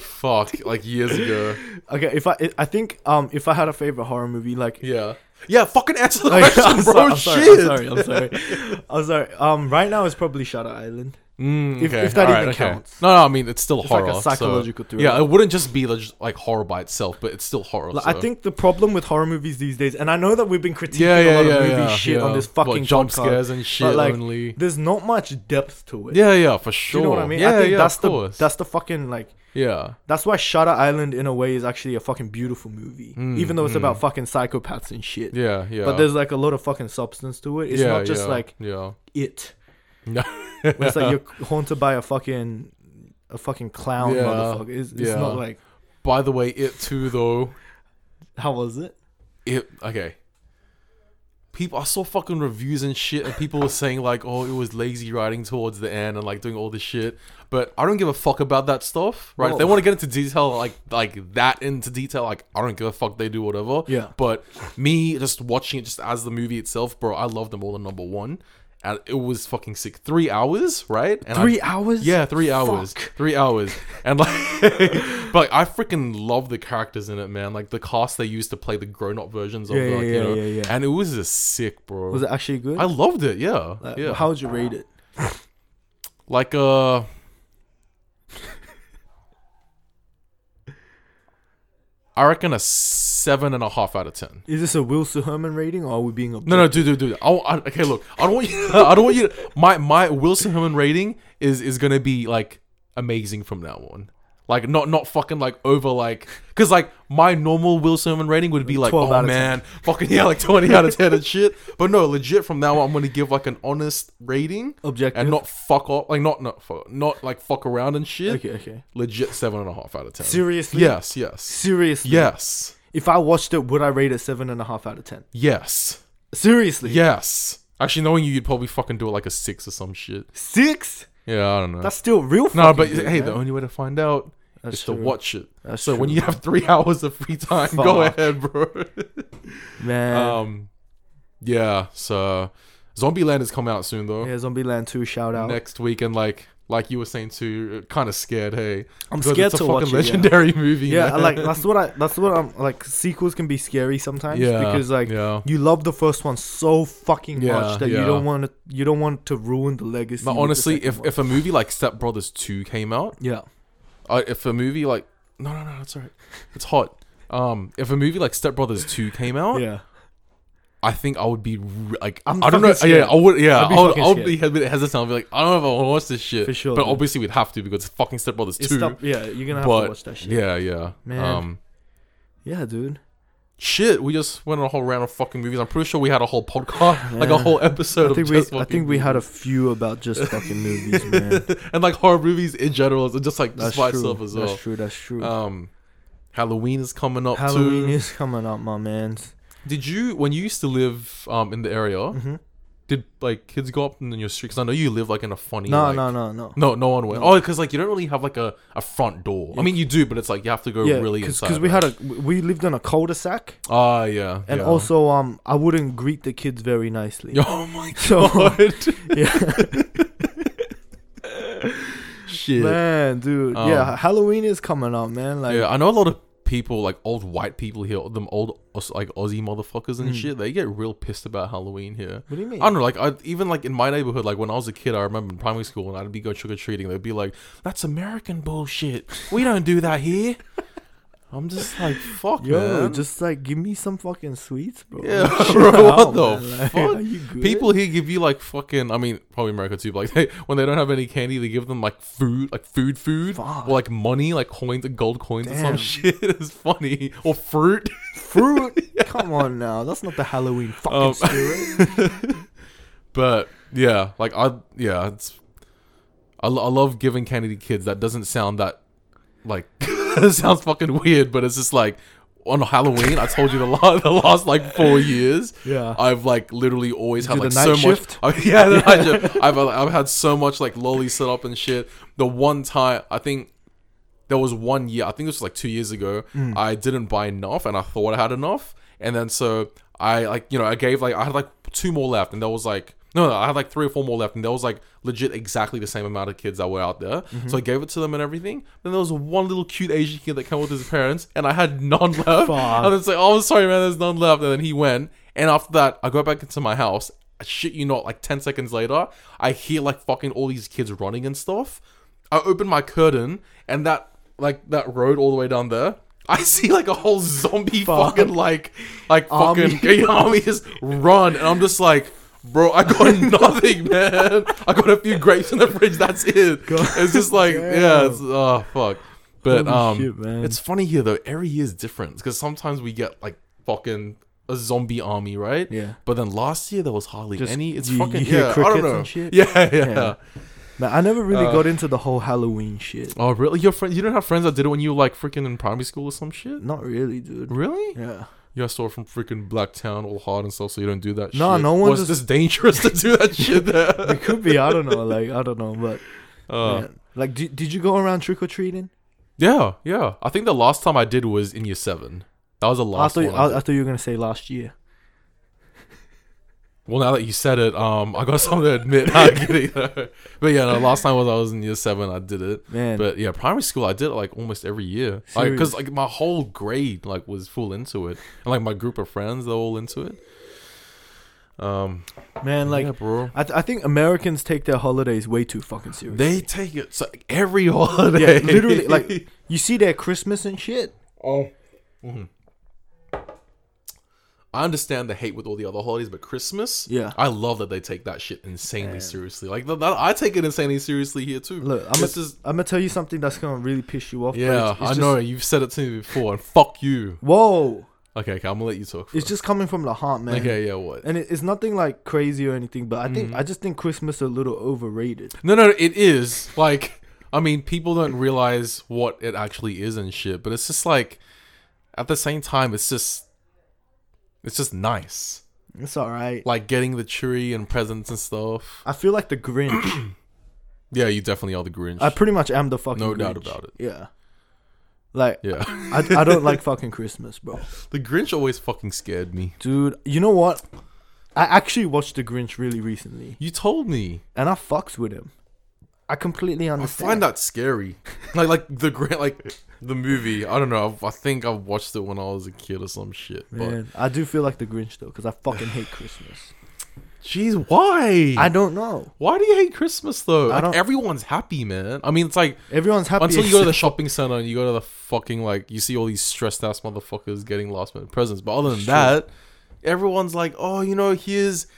Fuck, like years ago. Okay, if I I think um if I had a favorite horror movie, like Yeah. Yeah, fucking answer the question, I'm, bro. sorry, I'm Shit. sorry, I'm sorry, I'm sorry. I'm sorry. Um, right now it's probably Shutter Island. Mm, If- okay, if that alright, even okay. counts. No, no, I mean it's still It's horror. like a so- psychological thriller. yeah, it wouldn't just be like, horror by itself, but it's still horror. Like, so. I think the problem with horror movies these days, and I know that we've been critiquing yeah, a lot yeah, of movie yeah, shit yeah. on this What, fucking jump podcast, scares and shit like, only. There's not much depth to it. Yeah, yeah, for Do sure. you know what I mean? Yeah, I think yeah, that's of the course. that's the fucking like yeah, that's why Shutter Island in a way is actually a fucking beautiful movie, Mm, even though it's mm. about fucking psychopaths and shit. yeah, yeah. But there's like a lot of fucking substance to it. It's yeah, not just yeah, like yeah. it. No. It's like you're haunted by a fucking a fucking clown Yeah, motherfucker. It's, it's yeah. not like By the way, it too though. how was it? It okay. People, I saw fucking reviews and shit, and people were saying like, "Oh, it was lazy writing towards the end and like doing all this shit." But I don't give a fuck about that stuff, right? If they want to get into detail, like like that into detail, like I don't give a fuck. They do whatever. Yeah. But me just watching it just as the movie itself, bro, I love them all. The number one, and it was fucking sick. Three hours, right? And I- Three hours? yeah, three hours. Fuck. Three hours. And like but I freaking love the characters in it, man. Like the cast they used to play the grown up versions of Yeah, like, yeah, you yeah, know. yeah, yeah. And it was just sick, bro. Was it actually good? I loved it, yeah. Like, yeah. How would you rate it? like uh I reckon a seven and a half out of ten. Is this a Will Herman rating or are we being No, no, dude, dude, dude. I, I, okay, look, I don't want you. I don't want you. To, my my Wilson Herman rating is is gonna be like amazing from now on. Like not not fucking like over like because like my normal Wilson Herman rating would be like oh man fucking yeah like twenty out of ten and shit. But no, legit from now on I'm gonna give like an honest rating Objective. and not fuck off like not not fuck, not like fuck around and shit. Okay, okay. Legit seven and a half out of ten. Seriously? Yes, yes, Seriously? yes, If I watched it, would I rate it seven and a half out of ten? yes, Seriously? yes. Actually, knowing you, you'd probably fucking do it like a six or some shit. Six? Yeah, I don't know. That's still real. no, but good, hey, man. the only way to find out That's is to watch it. That's so when true. you have three hours of free time, go ahead, bro. man, um, yeah. So, Zombieland is coming out soon though. yeah, Zombieland Two, shout out. Next week, and like, like you were saying too, kind of scared. Hey, I'm scared it's a to fucking watch it. Yeah. legendary movie. Yeah, man. like that's what I. That's what I'm like. Sequels can be scary sometimes yeah, because like yeah. you love the first one so fucking Yeah, much that you don't want to. You don't want to ruin the legacy. But honestly, if one. if a movie like Step Brothers Two came out, yeah, uh, if a movie like no no no, that's alright. It's hot. Um, if a movie like Step Brothers Two came out, yeah, I think I would be re- like I'm I don't know. fucking scared. Yeah, I would. Yeah, I'd be I would, fucking I would be a bit hesitant. I'd be like, I don't know if I want to watch this shit. For sure, But dude. obviously, we'd have to because it's fucking Step Brothers it's Two. Yeah, you're gonna have but to watch that shit. yeah, yeah, Man. Um, yeah, dude. Shit. We just went on a whole round of fucking movies. I'm pretty sure we had a whole podcast, like a whole episode. I think of we. I think we had a few about just fucking movies, man. and like horror movies in general, and just like That's just by true. itself as well. That's true. That's true. Um, Halloween is coming up Halloween too. is coming up, my man. Did you when you used to live um in the area? Mm-hmm. Did like kids go up in your street? Because I know you live like in a funny. No, like, no, no, no. No, no one went. No. Oh, because like you don't really have like a, a front door. I mean, you do, but it's like you have to go Yeah, really because inside. we right? had a we lived on a cul-de-sac, Ah, yeah. and yeah. also um I wouldn't greet the kids very nicely. Oh my So god. yeah, Shit. man, dude, Um, yeah, Halloween is coming up, man. Like, yeah, I know a lot of people, like old white people here, them old like Aussie motherfuckers and Mm. shit. They get real pissed about Halloween here. what do you mean? I don't know, like I even like in my neighborhood, like when I was a kid, I remember in primary school and I'd be going trick or treating, they'd be like, "That's American bullshit. We don't do that here." I'm just like, fuck, Yo, man. just like give me some fucking sweets, bro. Yeah, bro, what out, the man. Like, fuck? are you good? People here give you like fucking. I mean, probably America too. But like, they, when they don't have any candy, they give them like food, like food, food, Fuck. or like money, like coins, gold coins, or some shit. It's funny, or fruit. fruit. Come on now, that's not the Halloween fucking Um, spirit. But yeah, like I, yeah, it's. I, I love giving candy to kids. That doesn't sound that, like, it sounds fucking weird, but it's just like on Halloween. I told you the last, the last like four years. Yeah. I've like literally always had like so night much. I, yeah, night shift. I've I've had so much like lolly set up and shit. The one time I think there was one year. I think this was like two years ago. Mm. I didn't buy enough, and I thought I had enough, and then so I like you know I gave like I had like two more left, and there was like. No, no, I had like three or four more left, and there was like legit exactly the same amount of kids that were out there. Mm-hmm. So I gave it to them and everything. Then there was one little cute Asian kid that came with his parents, and I had none left. And it's like, oh, sorry, man, there's none left. And then he went, and after that, I go back into my house. I shit you not, like 10 seconds later, I hear like fucking all these kids running and stuff. I open my curtain, and that, like, that road all the way down there, I see like a whole zombie Fuck. fucking, like, like Army. fucking army just run. And I'm just like, Bro, I got nothing, man. I got a few grapes in the fridge. That's it. It's just like, yeah, it's oh fuck. But Holy um, shit, it's funny here though. Every year is different because sometimes we get like fucking a zombie army, right? Yeah. But then last year there was hardly Just any. It's you- fucking you yeah. I don't know. Yeah, yeah, Yeah. Man, I never really Uh, got into the whole Halloween shit. Oh really? Your friend? You don't have friends that did it when you were like freaking in primary school or some shit? Not really, dude. Really? Yeah. You guys saw from freaking Blacktown all hard and stuff, so you don't do that. No, shit. no one Was just- this dangerous to do that shit there? It could be. I don't know. Like I don't know, but Uh, man. like, did, did you go around trick or treating? yeah, yeah. I think the last time I did was in year seven. That was the I last thought. I I. I thought you were gonna say last year. Well, now that you said it, um, I got something to admit. I'm kidding. but yeah, no, last time was I was in year seven. I did it. Man, But yeah, primary school I did it like almost every year, like because like my whole grade like was full into it, and like my group of friends they're all into it. Um, man, like yeah, bro, I, th- I think Americans take their holidays way too fucking seriously. they take it so every holiday. yeah, literally, like you see their Christmas and shit. oh. Mhm. I understand the hate with all the other holidays, but Christmas, Yeah. I love that they take that shit insanely Man. seriously. Like th- that, I take it insanely seriously here too. Look, I'm gonna, is- I'm gonna tell you something that's gonna really piss you off. Yeah, it's- it's I just- know you've said it to me before, and fuck you. Whoa, Okay, okay, I'm gonna let you talk. it's just coming from the heart, man. okay, yeah, what? And it, it's nothing like crazy or anything, but I think Mhm. I just think Christmas is a little overrated. No, no, it is like I mean, people don't realize what it actually is and shit, but it's just like at the same time, it's just it's just nice, It's all right. like getting the tree and presents and stuff. I feel like the Grinch. Yeah, you definitely are the Grinch. I pretty much am the fucking. No doubt about it. Yeah. Like yeah, I, I don't like fucking Christmas, bro. the Grinch always fucking scared me. Dude, you know what? I actually watched the Grinch really recently, You told me. and I fucks with him. I completely understand. I find that scary. like like the Grinch, like the movie. I don't know. I think I watched it when I was a kid or some shit. But Man, I do feel like the Grinch though, because I fucking hate Christmas. jeez, why? I don't know. Why do you hate Christmas though? I Like, everyone's happy, man. I mean, it's like Everyone's happy until you go to the shopping center and you go to the fucking like you see all these stressed ass motherfuckers getting last minute presents. But other than Sure. that, everyone's like, oh, you know, here's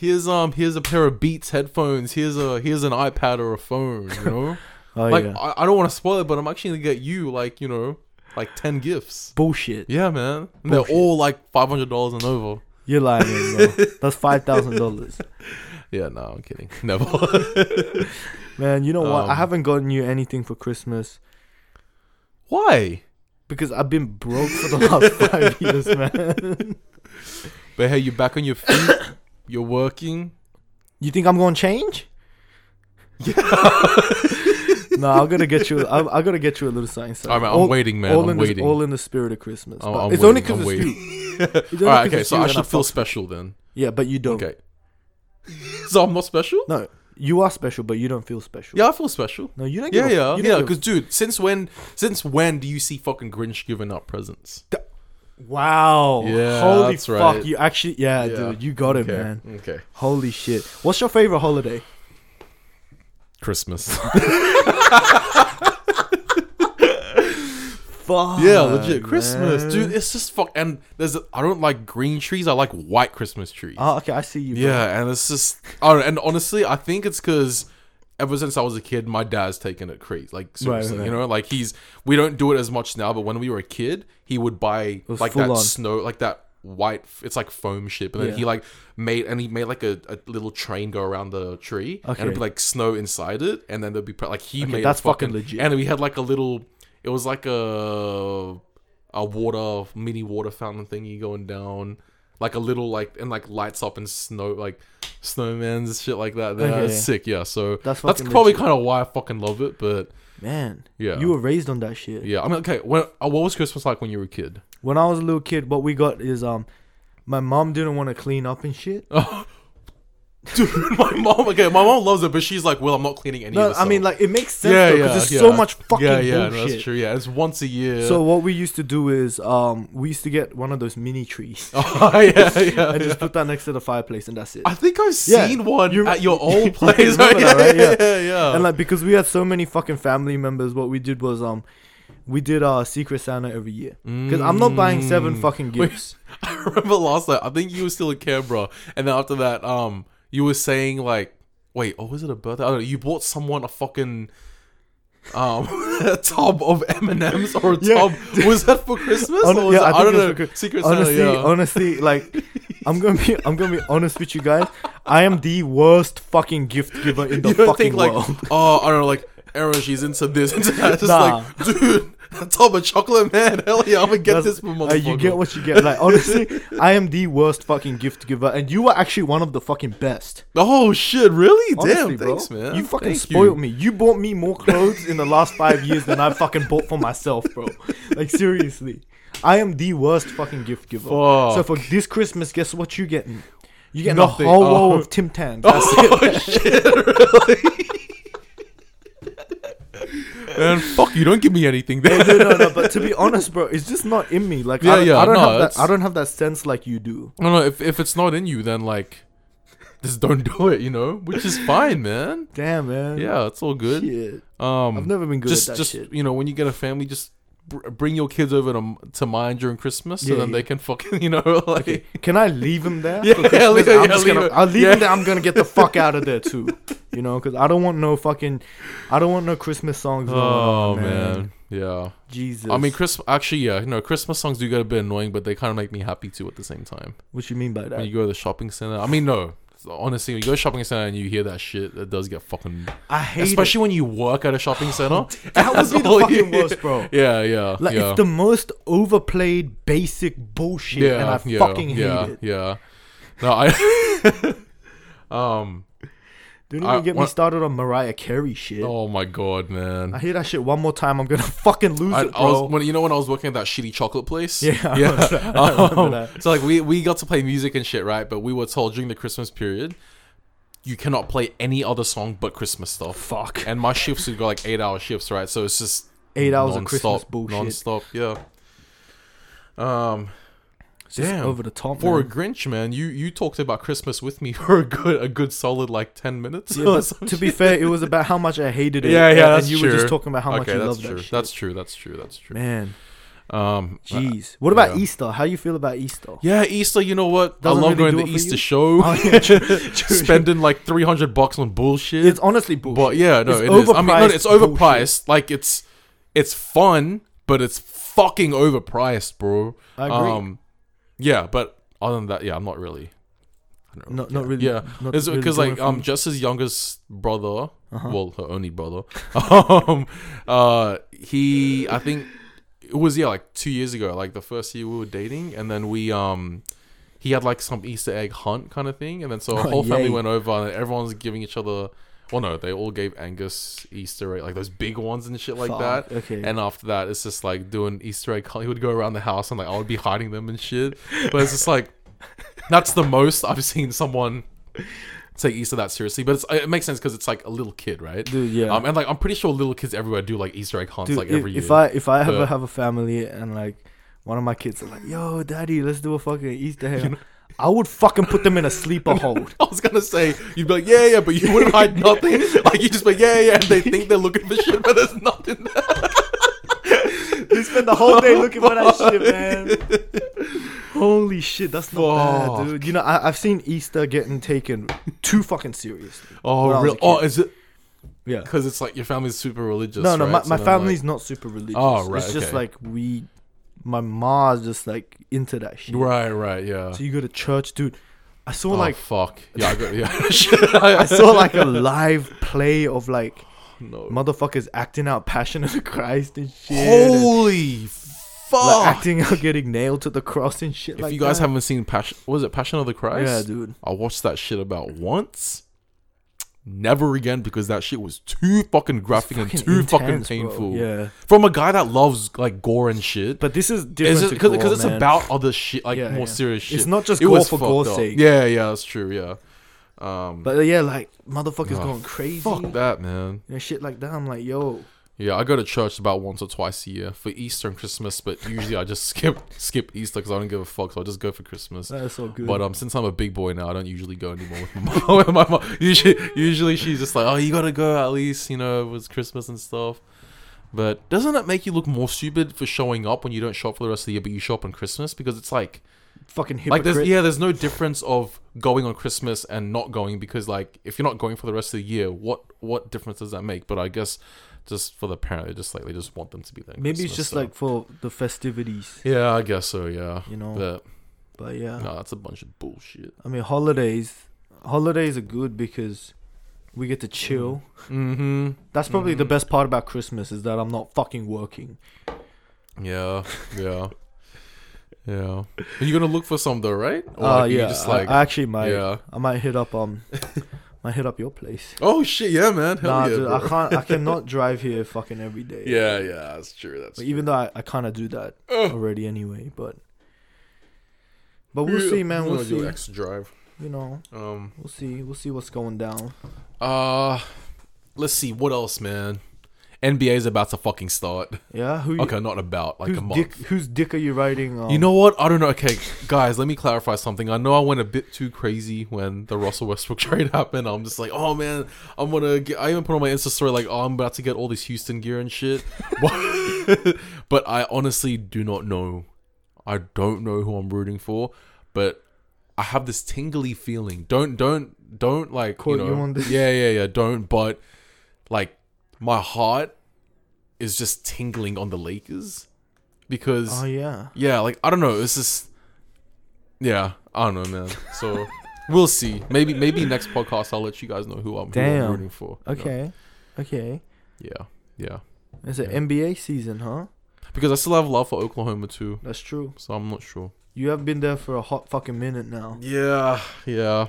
here's um here's a pair of Beats headphones. Here's a here's an iPad or a phone. You know, Oh like yeah. I, I don't want to spoil it, but I'm actually gonna get you like you know like ten gifts. Bullshit. Yeah, man. And Bullshit. they're all like five hundred dollars and over. You're lying, bro. That's five thousand dollars. Yeah, no, I'm kidding. Never. Man, you know what? I Um, haven't gotten you anything for Christmas Why? because I've been broke for the last five years, man. But hey, you're back on your feet. You're working. You think I'm gonna change? Yeah. no, I'm gonna get you. I'm, I'm gonna get you a little sign. All right, I'm waiting, man. All I'm in waiting. The, all in the spirit of Christmas. I'm- I'm it's only waiting, because I'm it's you. Only All right, okay, so I should feel special then. Yeah, but you don't. Okay. so I'm not special? No, you are special, but you don't feel special. Yeah, I feel special. No, you don't. Yeah, a- yeah, yeah. Because, dude, since when? Since when do you see fucking Grinch giving out presents? a- wow. Yeah, Holy that's fuck! right. You actually, yeah, Yeah. dude, you got it, okay. man. Okay. Holy shit! What's your favorite holiday? Christmas. Fuck. Yeah, legit Christmas, man. dude. It's just fuck. And there's I don't like green trees. I like white Christmas trees. Oh, okay, I see you. Bro. yeah, and it's just I don't and honestly, I think it's because ever since I was a kid, my dad's taken it crazy. Like seriously, right. you know, like he's we don't do it as much now, but when we were a kid, he would buy like that on. snow, like that white. It's like foam shit, and then Yeah. he like made and he made like a, a little train go around the tree, and it'd be like snow inside it, and then there'd be like he Okay, made that's fucking, fucking legit. and we had like a little. It was like a a water mini water fountain thingy going down. Like a little like and like lights up and snow like snowmans and shit like that. There. Okay. Sick, yeah. So That's that's, fucking probably legit. kind of why I fucking love it. But Man, Yeah. you were raised on that shit. yeah, I mean, okay. When, uh, what was Christmas like when you were a kid? When I was a little kid, what we got is um, my mom didn't want to clean up and shit. Dude, my mom. Okay, my mom loves it, but she's like, "Well, I'm not cleaning any No, of this." I mean like it makes sense yeah, though, yeah, because there's yeah. so much fucking yeah, yeah, no, that's true. Yeah, it's once a year. So what we used to do is um, we used to get one of those mini trees oh, yeah, yeah. and just put that next to the fireplace, and that's it. I think I've seen one you- at your old place. yeah, that, right? yeah, Yeah. yeah, and like because we had so many fucking family members, what we did was um, we did our Secret Santa every year. Because I'm not buying seven Mm. fucking Wait. gifts. I remember last night. I think you were still in Canberra, and then after that, um, you were saying like, wait, oh, was it a birthday? I don't know. You bought someone a fucking. Um, a tub of M and M's or a Yeah. tub was that for Christmas? Hon- or was yeah, I I, don't know. for Secret honestly, Santa, yeah. honestly, like I'm gonna be, I'm gonna be honest with you guys. I am the worst fucking gift giver in the fucking think like, world. oh, I don't know, like Aaron, she's into this, into that. Just Nah. like, dude, of chocolate, man. Hell yeah, I'm gonna get this for Uh, motherfucker. you get what you get. Like honestly, I am the worst fucking gift giver, and you were actually one of the fucking best. oh shit, really? Honestly, Damn, bro. thanks, man. You fucking Thank spoiled me. You bought me more clothes in the last five years than I fucking bought for myself, bro. Like seriously, I am the worst fucking gift giver. So for this Christmas, guess what you getting? You getting Nothing. a whole Oh. of Tim Tams. That's Oh it. shit, really? And fuck, you don't give me anything no, no, no, but to be honest, bro, it's just not in me. Like, Yeah, I, don't- yeah, I don't no, have that. I don't have that sense like you do. No, no. If if it's not in you, then like, just don't do it. You know, which is fine, man. Damn, man. Yeah, it's all good. Shit. Um, I've never been good just at that just shit. you know, when you get a family, just bring your kids over to to mine during Christmas, so Yeah, then yeah. they can fucking you know like. Okay, can I leave them there? Yeah, for Christmas? leave it- I'm yeah, just leave gonna, it. I'll leave Yeah. him there. I'm gonna get the fuck out of there too. You know, because I don't want no fucking, I don't want no Christmas songs. Oh on, man. yeah. Jesus. I mean, Chris. Actually, yeah. No, Christmas songs do get a bit annoying, but they kind of make me happy too at the same time. what you mean by that? When you go to the shopping center, I mean, no. Honestly, when you go to shopping center and you hear that shit, it does get fucking. I hate Especially when you work at a shopping center. That would be the fucking you- worst, bro. Yeah, yeah, Like yeah. it's the most overplayed, basic bullshit, yeah, and I yeah, fucking hate yeah, it. Yeah. No, I. um. Don't I- even get me what- started on Mariah Carey shit. Oh my god, man. I hear that shit one more time, I'm gonna fucking lose I, it, I bro. was when you know when I was working at that shitty chocolate place. Yeah, I yeah. remember that. Um, so like we we got to play music and shit, right? But we were told during the Christmas period, you cannot play any other song but Christmas stuff. Fuck. And my shifts would go like eight hour shifts, right? So it's just Eight hours of non-stop, Christmas bullshit. non-stop. Yeah. Um. It's Damn. over the top. For a. Grinch, man, you you talked about Christmas with me for a good a good solid like ten minutes. Yeah, to be fair, it was about how much I hated it. Yeah, yeah, and- that's and you were just talking about how much you that's love true. that shit. That's true. That's true. That's true. Man, Um. jeez. What about yeah. Easter? How you feel about Easter? Yeah, Easter. You know what? Doesn't I love really going to Easter show, Oh, yeah, true, true. spending like three hundred bucks on bullshit. It's honestly bullshit. but yeah, no, it's it is. I mean, no, it's overpriced. Like it's it's fun, but it's fucking overpriced, bro. I agree. Um, yeah, but other than that, yeah, I'm not really. I don't Not- care. not really- Yeah, not it's really because like um, you. Jess's youngest brother, Uh-huh. well, her only brother, um, uh, he, I think it was yeah, like two years ago, like the first year we were dating, and then we um. He had like some Easter egg hunt kind of thing, and then so our Oh, whole family went over, and everyone's giving each other. Well, no, they all gave Angus Easter egg, like those big ones and shit like Fuck, that. Okay. And after that, it's just like doing Easter egg. hunt. He would go around the house and like I would be hiding them and shit. But it's just like that's the most I've seen someone take Easter that seriously. But it's, it makes sense because it's like a little kid, right? Dude, yeah. Um, and like I'm pretty sure little kids everywhere do like Easter egg hunts Dude, like if, every year. if I if I ever have a family and like one of my kids are like, "Yo, daddy, let's do a fucking Easter egg," I would fucking put them in a sleeper hold. I was gonna say you'd be like yeah yeah, but you wouldn't hide nothing. Like you just be like yeah yeah, and they think they're looking for shit, but there's nothing there. They spend the whole day looking for that shit, man. Holy shit, that's not bad, dude. You know, I, I've seen Easter getting taken too fucking seriously. Oh, When I was real? Oh, is it Yeah. because it's like your family's super religious? No, no, right? my, So my family's not super oh, religious. Oh, right, It's just like we, my mom's just like into that shit. right, right, yeah. So you go to church, dude. I saw oh, like fuck. Yeah, I got yeah. I saw like a live play of like no. motherfuckers acting out Passion of the Christ and shit. and, Holy fuck! like, acting out getting nailed to the cross and shit if like you guys that. haven't seen Passion, was it Passion of the Christ? Yeah, dude. I watched that shit about once. Never again because that shit was too fucking graphic and Fucking too fucking intense, bro. painful. Yeah. From a guy that loves like gore and shit. But this is different because it's about other shit, like Yeah, more yeah. serious shit? It's not just it gore for gore's sake. Yeah, yeah, that's true. Yeah. Um, But uh, yeah, like motherfuckers oh, going crazy. fuck that, man. And shit like that. I'm like, yo. Yeah, I go to church about once or twice a year for Easter and Christmas, but usually I just skip skip Easter because I don't give a fuck. So I just go for Christmas. That is so good. But um, since I'm a big boy now, I don't usually go anymore with my mom. my mom. Usually, usually she's just like, "Oh, you gotta go at least," you know, it was Christmas and stuff. But doesn't it make you look more stupid for showing up when you don't show up for the rest of the year, but you show up on Christmas? Because it's like, fucking like hypocrite. there's yeah, there's no difference of going on Christmas and not going because like if you're not going for the rest of the year, what what difference does that make? But I guess just for the parent, they just like they just want them to be there. Maybe it's just so- like for the festivities, yeah, I guess so. Yeah, you know. but but yeah. no, that's a bunch of bullshit. I mean, holidays. Holidays are good because we get to chill. Mm-hmm. That's probably the Mhm. best part about Christmas is that I'm not fucking working. Yeah, yeah, yeah. Are you gonna look for some though, right? Or Uh, like, yeah. just I- like, I, actually might. yeah. I might hit up um, might hit up your place. Oh shit, yeah, man. Hell nah, yeah, dude. I can't. I cannot drive here fucking every day. Yeah, yeah, that's true. That's But true. even though I, I kind of do that Ugh. already anyway, but but we'll Yeah, see, man. We'll see. extra drive. You know, Um. we'll see. We'll see what's going down. Uh. Let's see what else, man. NBA is about to fucking start. Yeah. Who? Okay, not about like a month. dick? Whose dick are you riding? You know what? I don't know. Okay, guys, let me clarify something. I know I went a bit too crazy when the Russell Westbrook trade happened. I'm just like, oh man, I'm gonna get. I even put on my Insta story like, oh, I'm about to get all this Houston gear and shit. but, but I honestly do not know. I don't know who I'm rooting for, but I have this tingly feeling. Don't, don't, don't like Quote you you know. on this? Yeah, yeah, yeah. Don't. But like, my heart is just tingling on the Lakers because Oh yeah. yeah, like I don't know. It's just yeah, I don't know, man. So we'll see. Maybe maybe next podcast I'll let you guys know who I'm, who I'm rooting for. you know? Okay. Okay. Yeah, yeah. It's an Yeah. NBA season, huh? Because I still have love for Oklahoma too, That's true. so I'm not sure. You have been there for a hot fucking minute now. Yeah, yeah.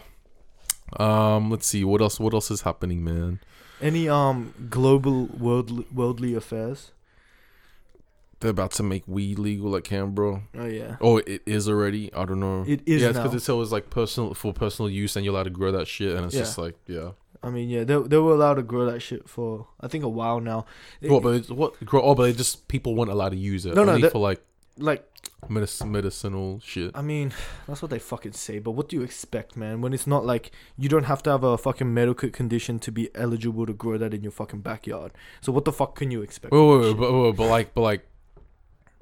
Um, let's see what else. What else is happening, man? Any um global worldly worldly affairs? They're about to make weed legal at Canberra. Oh yeah. Oh, it is already. I don't know. It is yeah, because it's always like personal for personal use, and you're allowed to grow that shit, and it's Yeah. just like yeah. I mean, yeah, they they were allowed to grow that shit for I think a while now. It- What? But it's, what? Grow? Oh, but they just people weren't allowed to use it. No, no, that- for like like medic- medicinal shit. I mean, that's what they fucking say. But what do you expect, man? When it's not like you don't have to have a fucking medical condition to be eligible to grow that in your fucking backyard. So what the fuck can you expect? Wait, wait, wait, but, wait, but like, but like,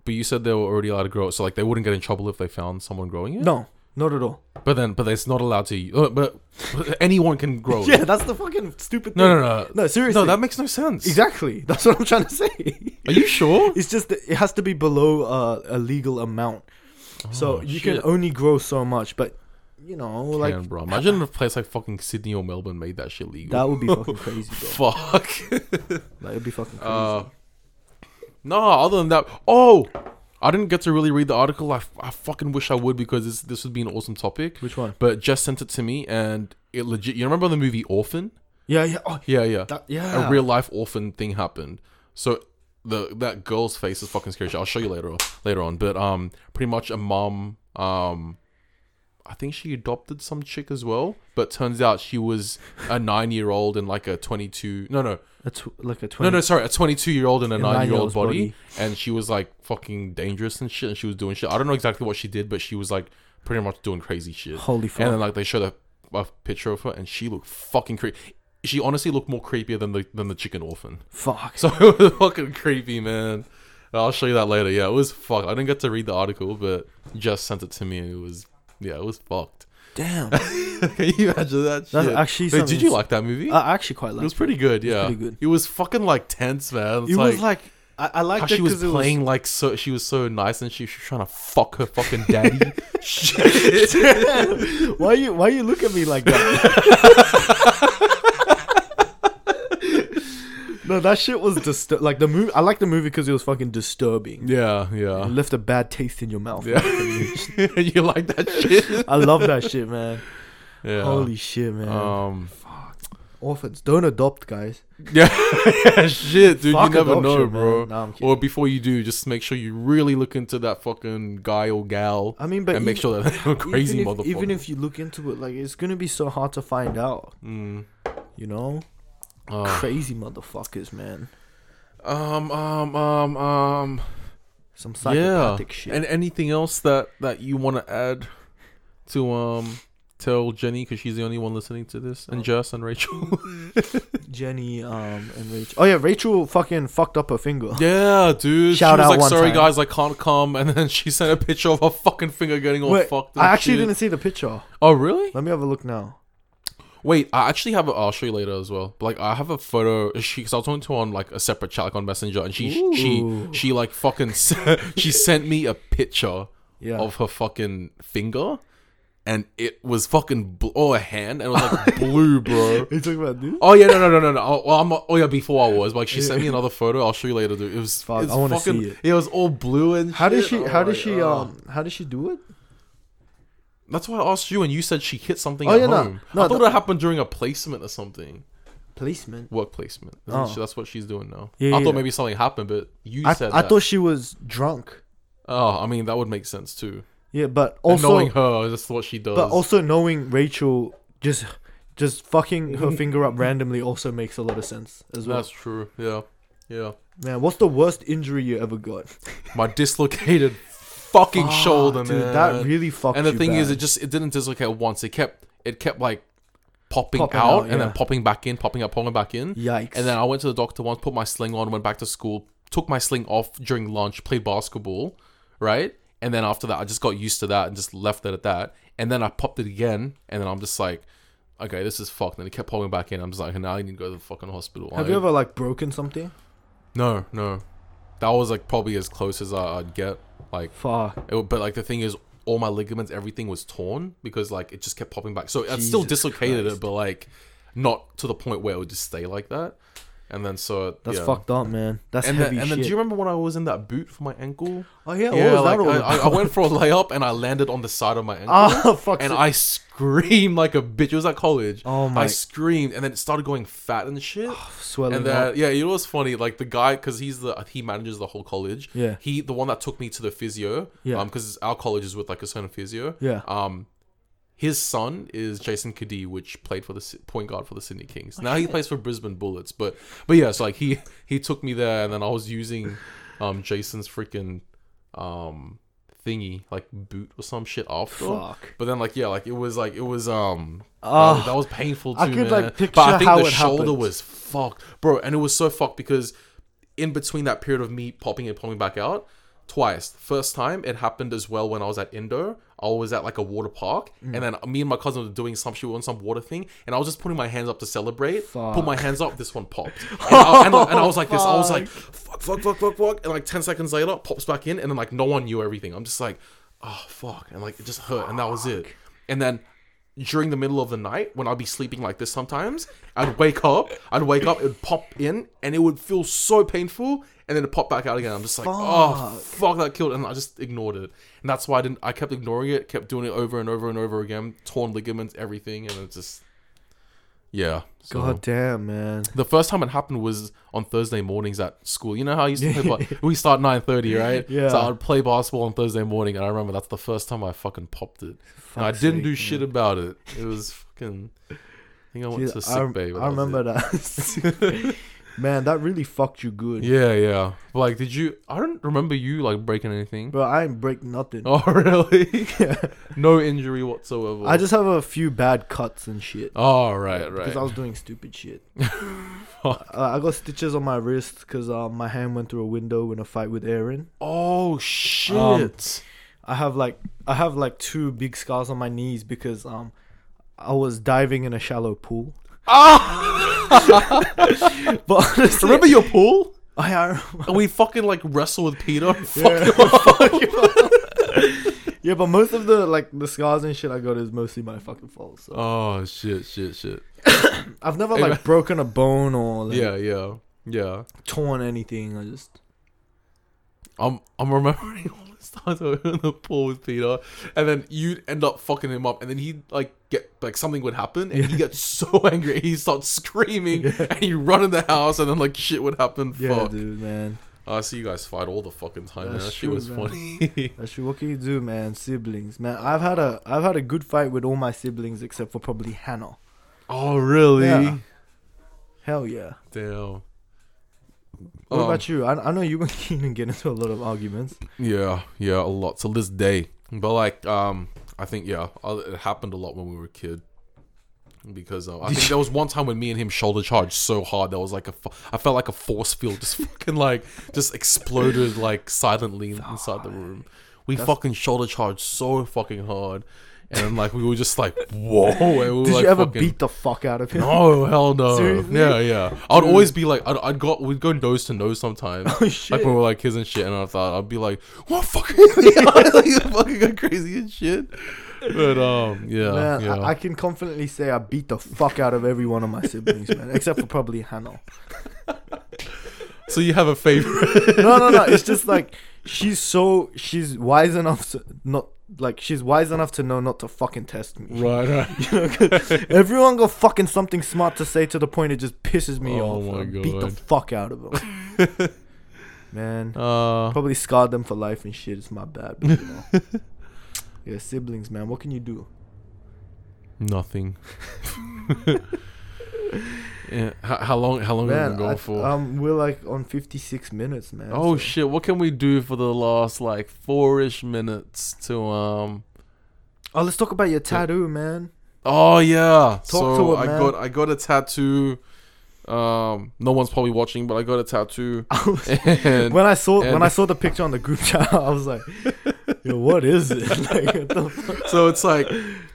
but you said they were already allowed to grow it, so like they wouldn't get in trouble if they found someone growing it. No, not at all. But then, but it's not allowed to. Uh, but anyone can grow Yeah, it. that's the fucking stupid thing. No, no, no, no. Seriously, no. That makes no sense. exactly. That's what I'm trying to say. Are you sure? It's just that it has to be below uh, a legal amount. so Oh, you shit. can only grow so much, but you know, like bro, Imagine if a place like fucking Sydney or Melbourne made that shit legal. that would be fucking crazy, bro. Fuck. Like it'd be fucking crazy. Uh, no, other than that, oh, I didn't get to really read the article. I, I fucking wish I would because this this would be an awesome topic. Which one? But Jess sent it to me, and it legit. You remember the movie Orphan? Yeah, yeah. Oh, Yeah, yeah. that, yeah. A real life orphan thing happened. So the that girl's face is fucking scary. I'll show you later later on. But um, pretty much a mom um. I think she adopted some chick as well, but turns out she was a nine-year-old and like a twenty-two. No, no, A tw- like a no, twenty. no, sorry, a 22 year old in a A 9 year old body, body. and she was like fucking dangerous and shit, and she was doing shit. I don't know exactly what she did, but she was like pretty much doing crazy shit. Holy fuck. And then like they showed a, a picture of her, and she looked fucking creepy. She honestly looked more creepier than the than the chicken orphan. fuck. So it was fucking creepy, man. I'll show you that later. Yeah, it was fucked. I didn't get to read the article, but just sent it to me. and It was yeah, it was fucked. Damn. Can you imagine that? That's shit? actually Wait, did something- you like that movie? I actually quite it liked was pretty good. Yeah, pretty good. It was fucking like tense, man. It's It like, was like I, I how liked it she was it playing like so. She was so nice, and she, she was trying to fuck her fucking daddy. Shit. why you Why you look at me like that? no, that shit was distur- Like the movie, I like the movie because it was fucking disturbing. Yeah, It yeah. left a bad taste in your mouth. Yeah. you like that shit? I love that shit, man. Yeah. Holy shit, man. Um. Fuck. Orphans, don't adopt, guys. Yeah. yeah. Shit, dude. Fuck you never know, bro. Nah. Or before you do, just make sure you really look into that fucking guy or gal, I mean, but and make even- sure that they're crazy even if, motherfucker. even if you look into it, like it's gonna be so hard to find out. Mm. You know, Uh, crazy motherfuckers, man. um. Um. Um. Um. Some Yeah. psychopathic shit. And anything else that that you want to add to um tell Jenny because she's the only one listening to this, and Jess and Rachel. Jenny, um, and Rachel. Oh yeah, Rachel fucking fucked up her finger. yeah, dude. Shout she was out like, one "Sorry time. guys, I can't come," and then she sent a picture of her fucking finger getting all Wait, fucked. I actually shit. didn't see the picture. Oh really? Let me have a look now. Wait, I actually have. A, I'll show you later as well. But like, I have a photo. She, cause I was talking to her on like a separate chat, like on Messenger, and she, Ooh. she, she like fucking. she sent me a picture Yeah. of her fucking finger, and it was fucking bl- oh a hand, and it was like blue, bro. you talking about this? Oh yeah, no, no, no, no, no. Oh, well, I'm. Oh yeah, before I was. But, like she sent me another photo. I'll show you later, dude. It was. Fuck, it's I wanna see it. It was all blue and. How did she? Oh How did she? God. Um, how did she do it? That's why I asked you, and you said she hit something Oh, at yeah, no. home. No, I thought the- it happened during a placement or something. Placement. work placement. Isn't Oh. she- That's what she's doing now. Yeah, I yeah, thought maybe something happened, but you I, said I that. thought she was drunk. oh, I mean that would make sense too. Yeah, but And also, knowing her, that's what she does. but also knowing Rachel just, just fucking her finger up randomly also makes a lot of sense as well. that's true. Yeah, yeah. Man, what's the worst injury you ever got? My dislocated fucking Fuck, shoulder, dude, man. that really fucked. and the thing is, it just it didn't dislocate once. It kept it kept like popping, Popping out, out, and yeah. then popping back in, popping up, popping back in. yikes. And then I went to the doctor once, put my sling on, went back to school, took my sling off during lunch, played basketball, right? And then after that, I just got used to that and just left it at that. And then I popped it again, and then I'm just like, okay, this is fucked. And it kept popping back in. I'm just like, now I need to go to the fucking hospital. have I- you ever like broken something? No, no. That was like probably as close as I, I'd get. Like, Fuck. it, but like the thing is, all my ligaments, everything was torn because like it just kept popping back. So it still dislocated Christ. it, but like not to the point where it would just stay like that. And then so That's yeah. fucked up, man. That's and heavy then, and shit. then do you remember when I was in that boot for my ankle? oh yeah, yeah, what was like I, I, went for a layup and I landed on the side of my ankle. Ah, fuck. and so- I screamed like a bitch. It was at college. Oh my- I screamed and then it started going fat and shit. swelling and up. yeah, you know what's funny? Like the guy, because he's the he manages the whole college. Yeah. He the one that took me to the physio. Yeah. Um, because our college is with like a certain physio. Yeah. Um, his son is Jason Cadee, which played for the point guard for the Sydney Kings. now he plays for Brisbane Bullets, but but yeah, so like he he took me there, and then I was using um Jason's freaking um thingy like boot or some shit after. Fuck. But then like yeah, like it was like it was um Ah, that, that was painful too, I could, man. like, picture but I think how the it shoulder happened. was fucked, bro, and it was so fucked because in between that period of me popping and popping back out twice. First time it happened as well when I was at Indo. I was at like a water park, Mm. and then me and my cousin were doing some shit on some water thing, and I was just putting my hands up to celebrate. Put my hands up, this one popped, and I, and, and I was like this. I was like, fuck, fuck, fuck, fuck, fuck, and like ten seconds later, pops back in, and then like no one knew everything. I'm just like, oh fuck, and like it just hurt, and that was it. And then during the middle of the night when I'd be sleeping like this sometimes, I'd wake up, I'd wake up, it'd pop in, and it would feel so painful, and then it would pop back out again. I'm just like, oh fuck, that killed, and I just ignored it, and that's why I didn't. I kept ignoring it, kept doing it over and over and over again, torn ligaments, everything, and it's just, yeah. So- God damn, man. the first time it happened was on Thursday mornings at school. You know how I used to play. ba- we start nine thirty, right? Yeah. So I'd play basketball on Thursday morning, and I remember that's the first time I fucking popped it. And I didn't sake, do man. shit about it. It was fucking. I think I went Dude, to I, sick bay. I remember that. Man, that really fucked you good. Yeah, yeah. Like, did you? I don't remember you like breaking anything. Bro, I ain't break nothing. Oh, really? yeah. no injury whatsoever. I just have a few bad cuts and shit. Oh, right, right. Because I was doing stupid shit. uh, I got stitches on my wrist because uh, my hand went through a window in a fight with Aaron. oh shit. Um, I have like I have like two big scars on my knees because um I was diving in a shallow pool. Ah! But honestly, remember your pool? I, I And we fucking like wrestle with Peter. Yeah. Yeah, but most of the like the scars and shit I got is mostly my fucking fault. So Oh shit, shit, shit. I've never like broken a bone or like Yeah, yeah, yeah. torn anything. I just I'm I'm remembering all this times I was in the pool with Peter, and then you'd end up fucking him up, and then he'd like get like something would happen, and he gets so angry, he starts screaming, and you run in the house, and then like shit would happen. yeah, Fuck. dude, man. I see you guys fight all the fucking time. Man. That's That shit true, was man. funny. That's true. What can you do, man? Siblings, man. I've had a I've had a good fight with all my siblings except for probably Hannah. oh really? Yeah. Hell yeah. Damn. What Um, about you? I, I know you were keen and get into a lot of arguments. Yeah, yeah, a lot till this day. But like, um, I think yeah, uh, it happened a lot when we were a kid. Because uh, I think there was one time when me and him shoulder charged so hard that was like a, I felt like a force field just fucking like just exploded like silently inside the room. We That's- fucking shoulder charged so fucking hard, and like we were just like whoa. We Did like, you ever fucking- beat the fuck out of him? No, hell no. Seriously? Yeah, yeah. I'd Dude. always be like, I'd, I'd go, we'd go nose to nose sometimes. Oh shit. Like when we were like kids and shit, and I thought I'd be like, "What fucking like fucking go crazy and shit." But um, yeah, man, yeah. I, I can confidently say I beat the fuck out of every one of my siblings, man, except for probably Hannah. so you have a favorite? No, no, no. It's just like she's so she's wise enough to not like she's wise enough to know not to fucking test me. right, right. You know, everyone got fucking something smart to say to the point it just pisses me Oh off. my I beat the fuck out of them. Man, Uh, probably scarred them for life and shit. It's my bad, but, you know. yeah, siblings, man. What can you do? nothing. Yeah. How, how long? How long have we Man, been going I- for? um, we're like on fifty six minutes, man. oh so- shit! What can we do for the last like four-ish minutes to um? Oh, let's talk about your tattoo, man. Oh yeah. so to it, I got I got a tattoo. Um, no one's probably watching, but I got a tattoo. And when I saw when I saw the picture on the group chat, I was like, "Yo, what is it?" like, what the fuck? so it's like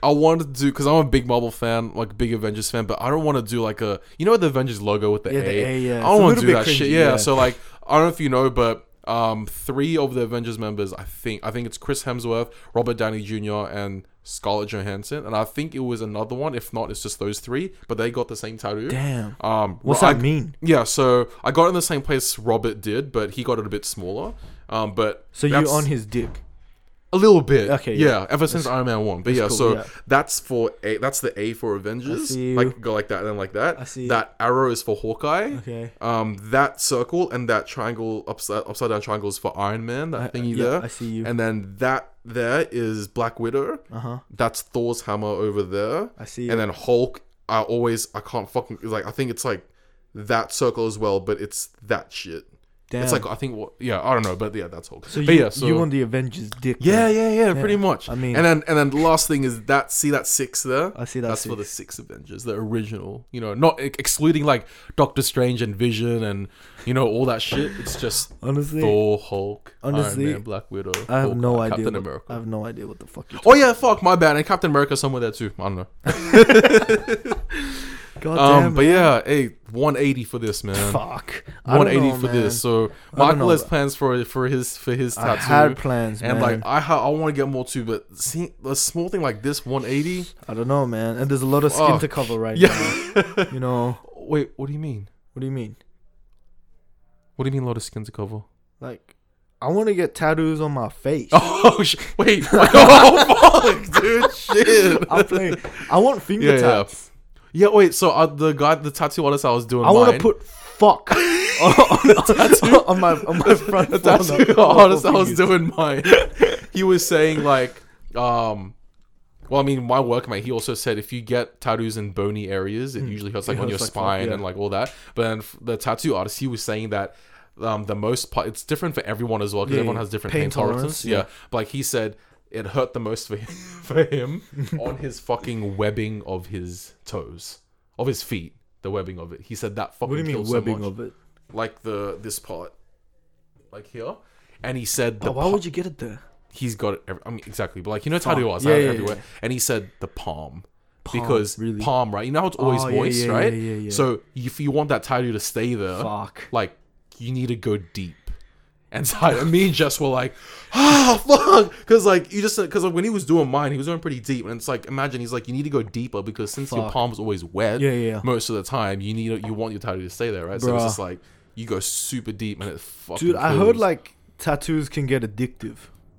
I wanted to do because I'm a big Marvel fan, like big Avengers fan, but I don't want to do like a you know the Avengers logo with the Yeah, A. the A, yeah. I don't want to do that shit. Yeah. yeah. So like I don't know if you know, but um, three of the Avengers members, I think I think it's Chris Hemsworth, Robert Downey Jr. and Scarlett Johansson, and I think it was another one. If not, it's just those three. But they got the same tattoo. Damn. Um, What's I- that mean? Yeah, so I got in the same place Robert did, but he got it a bit smaller. Um, but So you on his dick? A little bit. Okay, yeah. yeah. ever since Iron Man one. But yeah, cool, so yeah. that's for a. That's the A for Avengers. see you. Like go like that and then like that. I see. That arrow is for Hawkeye. Okay. Um, that circle and that triangle upside upside down triangle is for Iron Man. That thingy yeah, there. I see you. And then that there is Black Widow. Uh huh. That's Thor's hammer over there. I see. And then Hulk, I always I can't fucking like I think it's like that circle as well, but it's that shit. Damn. It's like I think what yeah I don't know, but yeah that's Hulk. so you, yeah, so you on the Avengers dick? yeah, yeah, yeah, Yeah. pretty much. I mean- and then and then the last thing is that see that six there. I see that. That's for the six Avengers, the original. You know, not excluding like Doctor Strange and Vision and you know all that shit. It's just Honestly, Thor, Hulk, Honestly, Iron Man, Black Widow. I have Hawkeye, no idea. Captain what- America. I have no idea what the fuck you're Oh yeah, fuck my bad. And Captain America somewhere there too. I don't know. God Um, but yeah, hey, 180 for this man. fuck. I don't 180 know, for man. this. So I don't Michael know. has plans for for his for his I tattoo. had plans, and man. like I ha- I want to get more too, but see a small thing like this 180. I don't know, man. And there's a lot of skin Fuck. to cover right Yeah. now. You know. Wait, what do you mean? What do you mean? What do you mean a lot of skin to cover? Like, I want to get tattoos on my face. Oh sh- wait! oh fuck, dude! Shit! I'm playing. I want finger Yeah, yeah. tats. Yeah, wait. So uh, the guy, the tattoo artist, I was doing. I want to mine- put fuck on, on, on my on my front. the tattoo artist I was doing mine. He was saying like, um, well, I mean, my workmate, he also said if you get tattoos in bony areas, it usually hurts like. On your hurts like fuck, spine yeah. and like all that. But then f- the tattoo artist, he was saying that um, the most part, it's different for everyone as well because Yeah, everyone has different Pain pain, tolerance, tolerances. yeah. Yeah. But like he said, it hurt the most for him, for him on his fucking webbing of his toes, of his feet. The webbing of it. He said that fucking What do you mean killed so webbing of it? like the this part, like here. And he said the But why pa- would you get it there? he's got it. Every, I mean, exactly. But like you know, tattoo artists Yeah, yeah, everywhere. yeah. And he said the palm, Palm, because really? palm, right? You know how it's always Oh, moist, yeah, right? yeah, yeah, yeah. So if you want that tattoo to stay there, Fuck. like you need to go deep. And so I, me and Jess were like, ah, fuck, because like you just because like, when he was doing mine, he was going pretty deep, and it's like imagine he's like you need to go deeper because since your Fuck. palm's always wet, Yeah, yeah, most of the time you need you want your tattoo to stay there, right? So it's just like you go super deep and it fucking. Dude, I heard like tattoos can get addictive.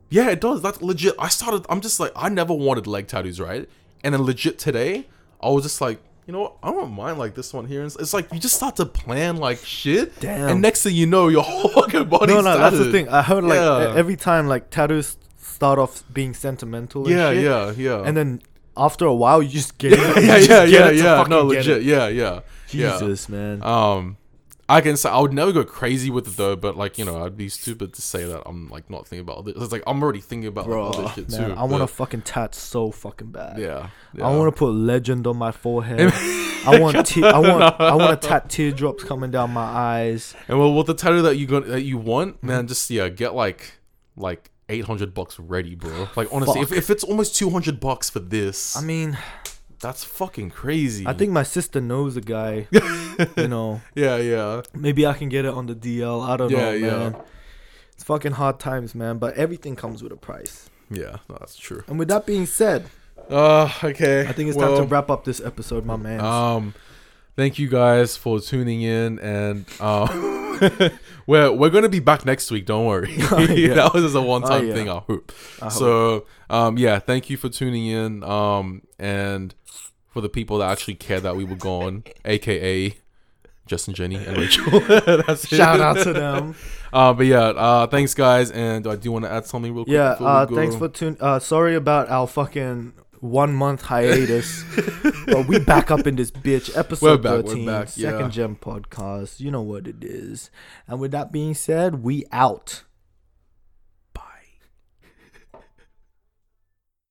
Yeah, it does. That's legit. I started. I'm just like, I never wanted leg tattoos, right? And then legit today, I was just like, you know, what? I don't mind like this one here. It's, it's like you just start to plan like shit. Damn. And next thing you know, your whole fucking body's No, no, that's the thing. I heard like Yeah. every time like tattoos start off being sentimental. And Yeah, shit, yeah, yeah. And then after a while, you just get it. yeah, yeah, yeah, yeah, yeah. No, legit. it. Yeah, yeah. Jesus, man. Um, I can say I would never go crazy with it though, but like you know, I'd be stupid to say that I'm like not thinking about this. It's like I'm already thinking about Bro, like, other shit man, too. I want to but- fucking tat so fucking bad. Yeah, I want to put legend on my forehead. I want te- I want I want to tat teardrops coming down my eyes. And well, with the tattoo that you got that you want, Mm-hmm. man, just yeah, get like like eight hundred bucks ready, bro. Like honestly, if, if it's almost two hundred bucks for this, I mean, that's fucking crazy. I think my sister knows a guy. you know, yeah, yeah, maybe I can get it on the DL. I don't Yeah, know, yeah. man. It's fucking hard times, man. But everything comes with a price. yeah. No, that's true. And with that being said, Uh, okay. I think it's well, time to wrap up this episode, my man. Um, thank you guys for tuning in, and um, we're we're gonna be back next week. Don't worry. yeah. that was just a one time Oh, yeah. thing. I hope. I hope. so, um, yeah. Thank you for tuning in. Um, and for the people that actually care that we were gone, aka Justin, Jenny, and Rachel. That's. Shout out to them. Uh, but yeah, uh, thanks guys, and I do want to add something real quick. Yeah, uh, thanks for tuning. Uh, sorry about our fucking one month hiatus, but we back up in this bitch. Episode back, we're 13, back, Second. Gem Podcast. You know what it is. And with that being said, we out.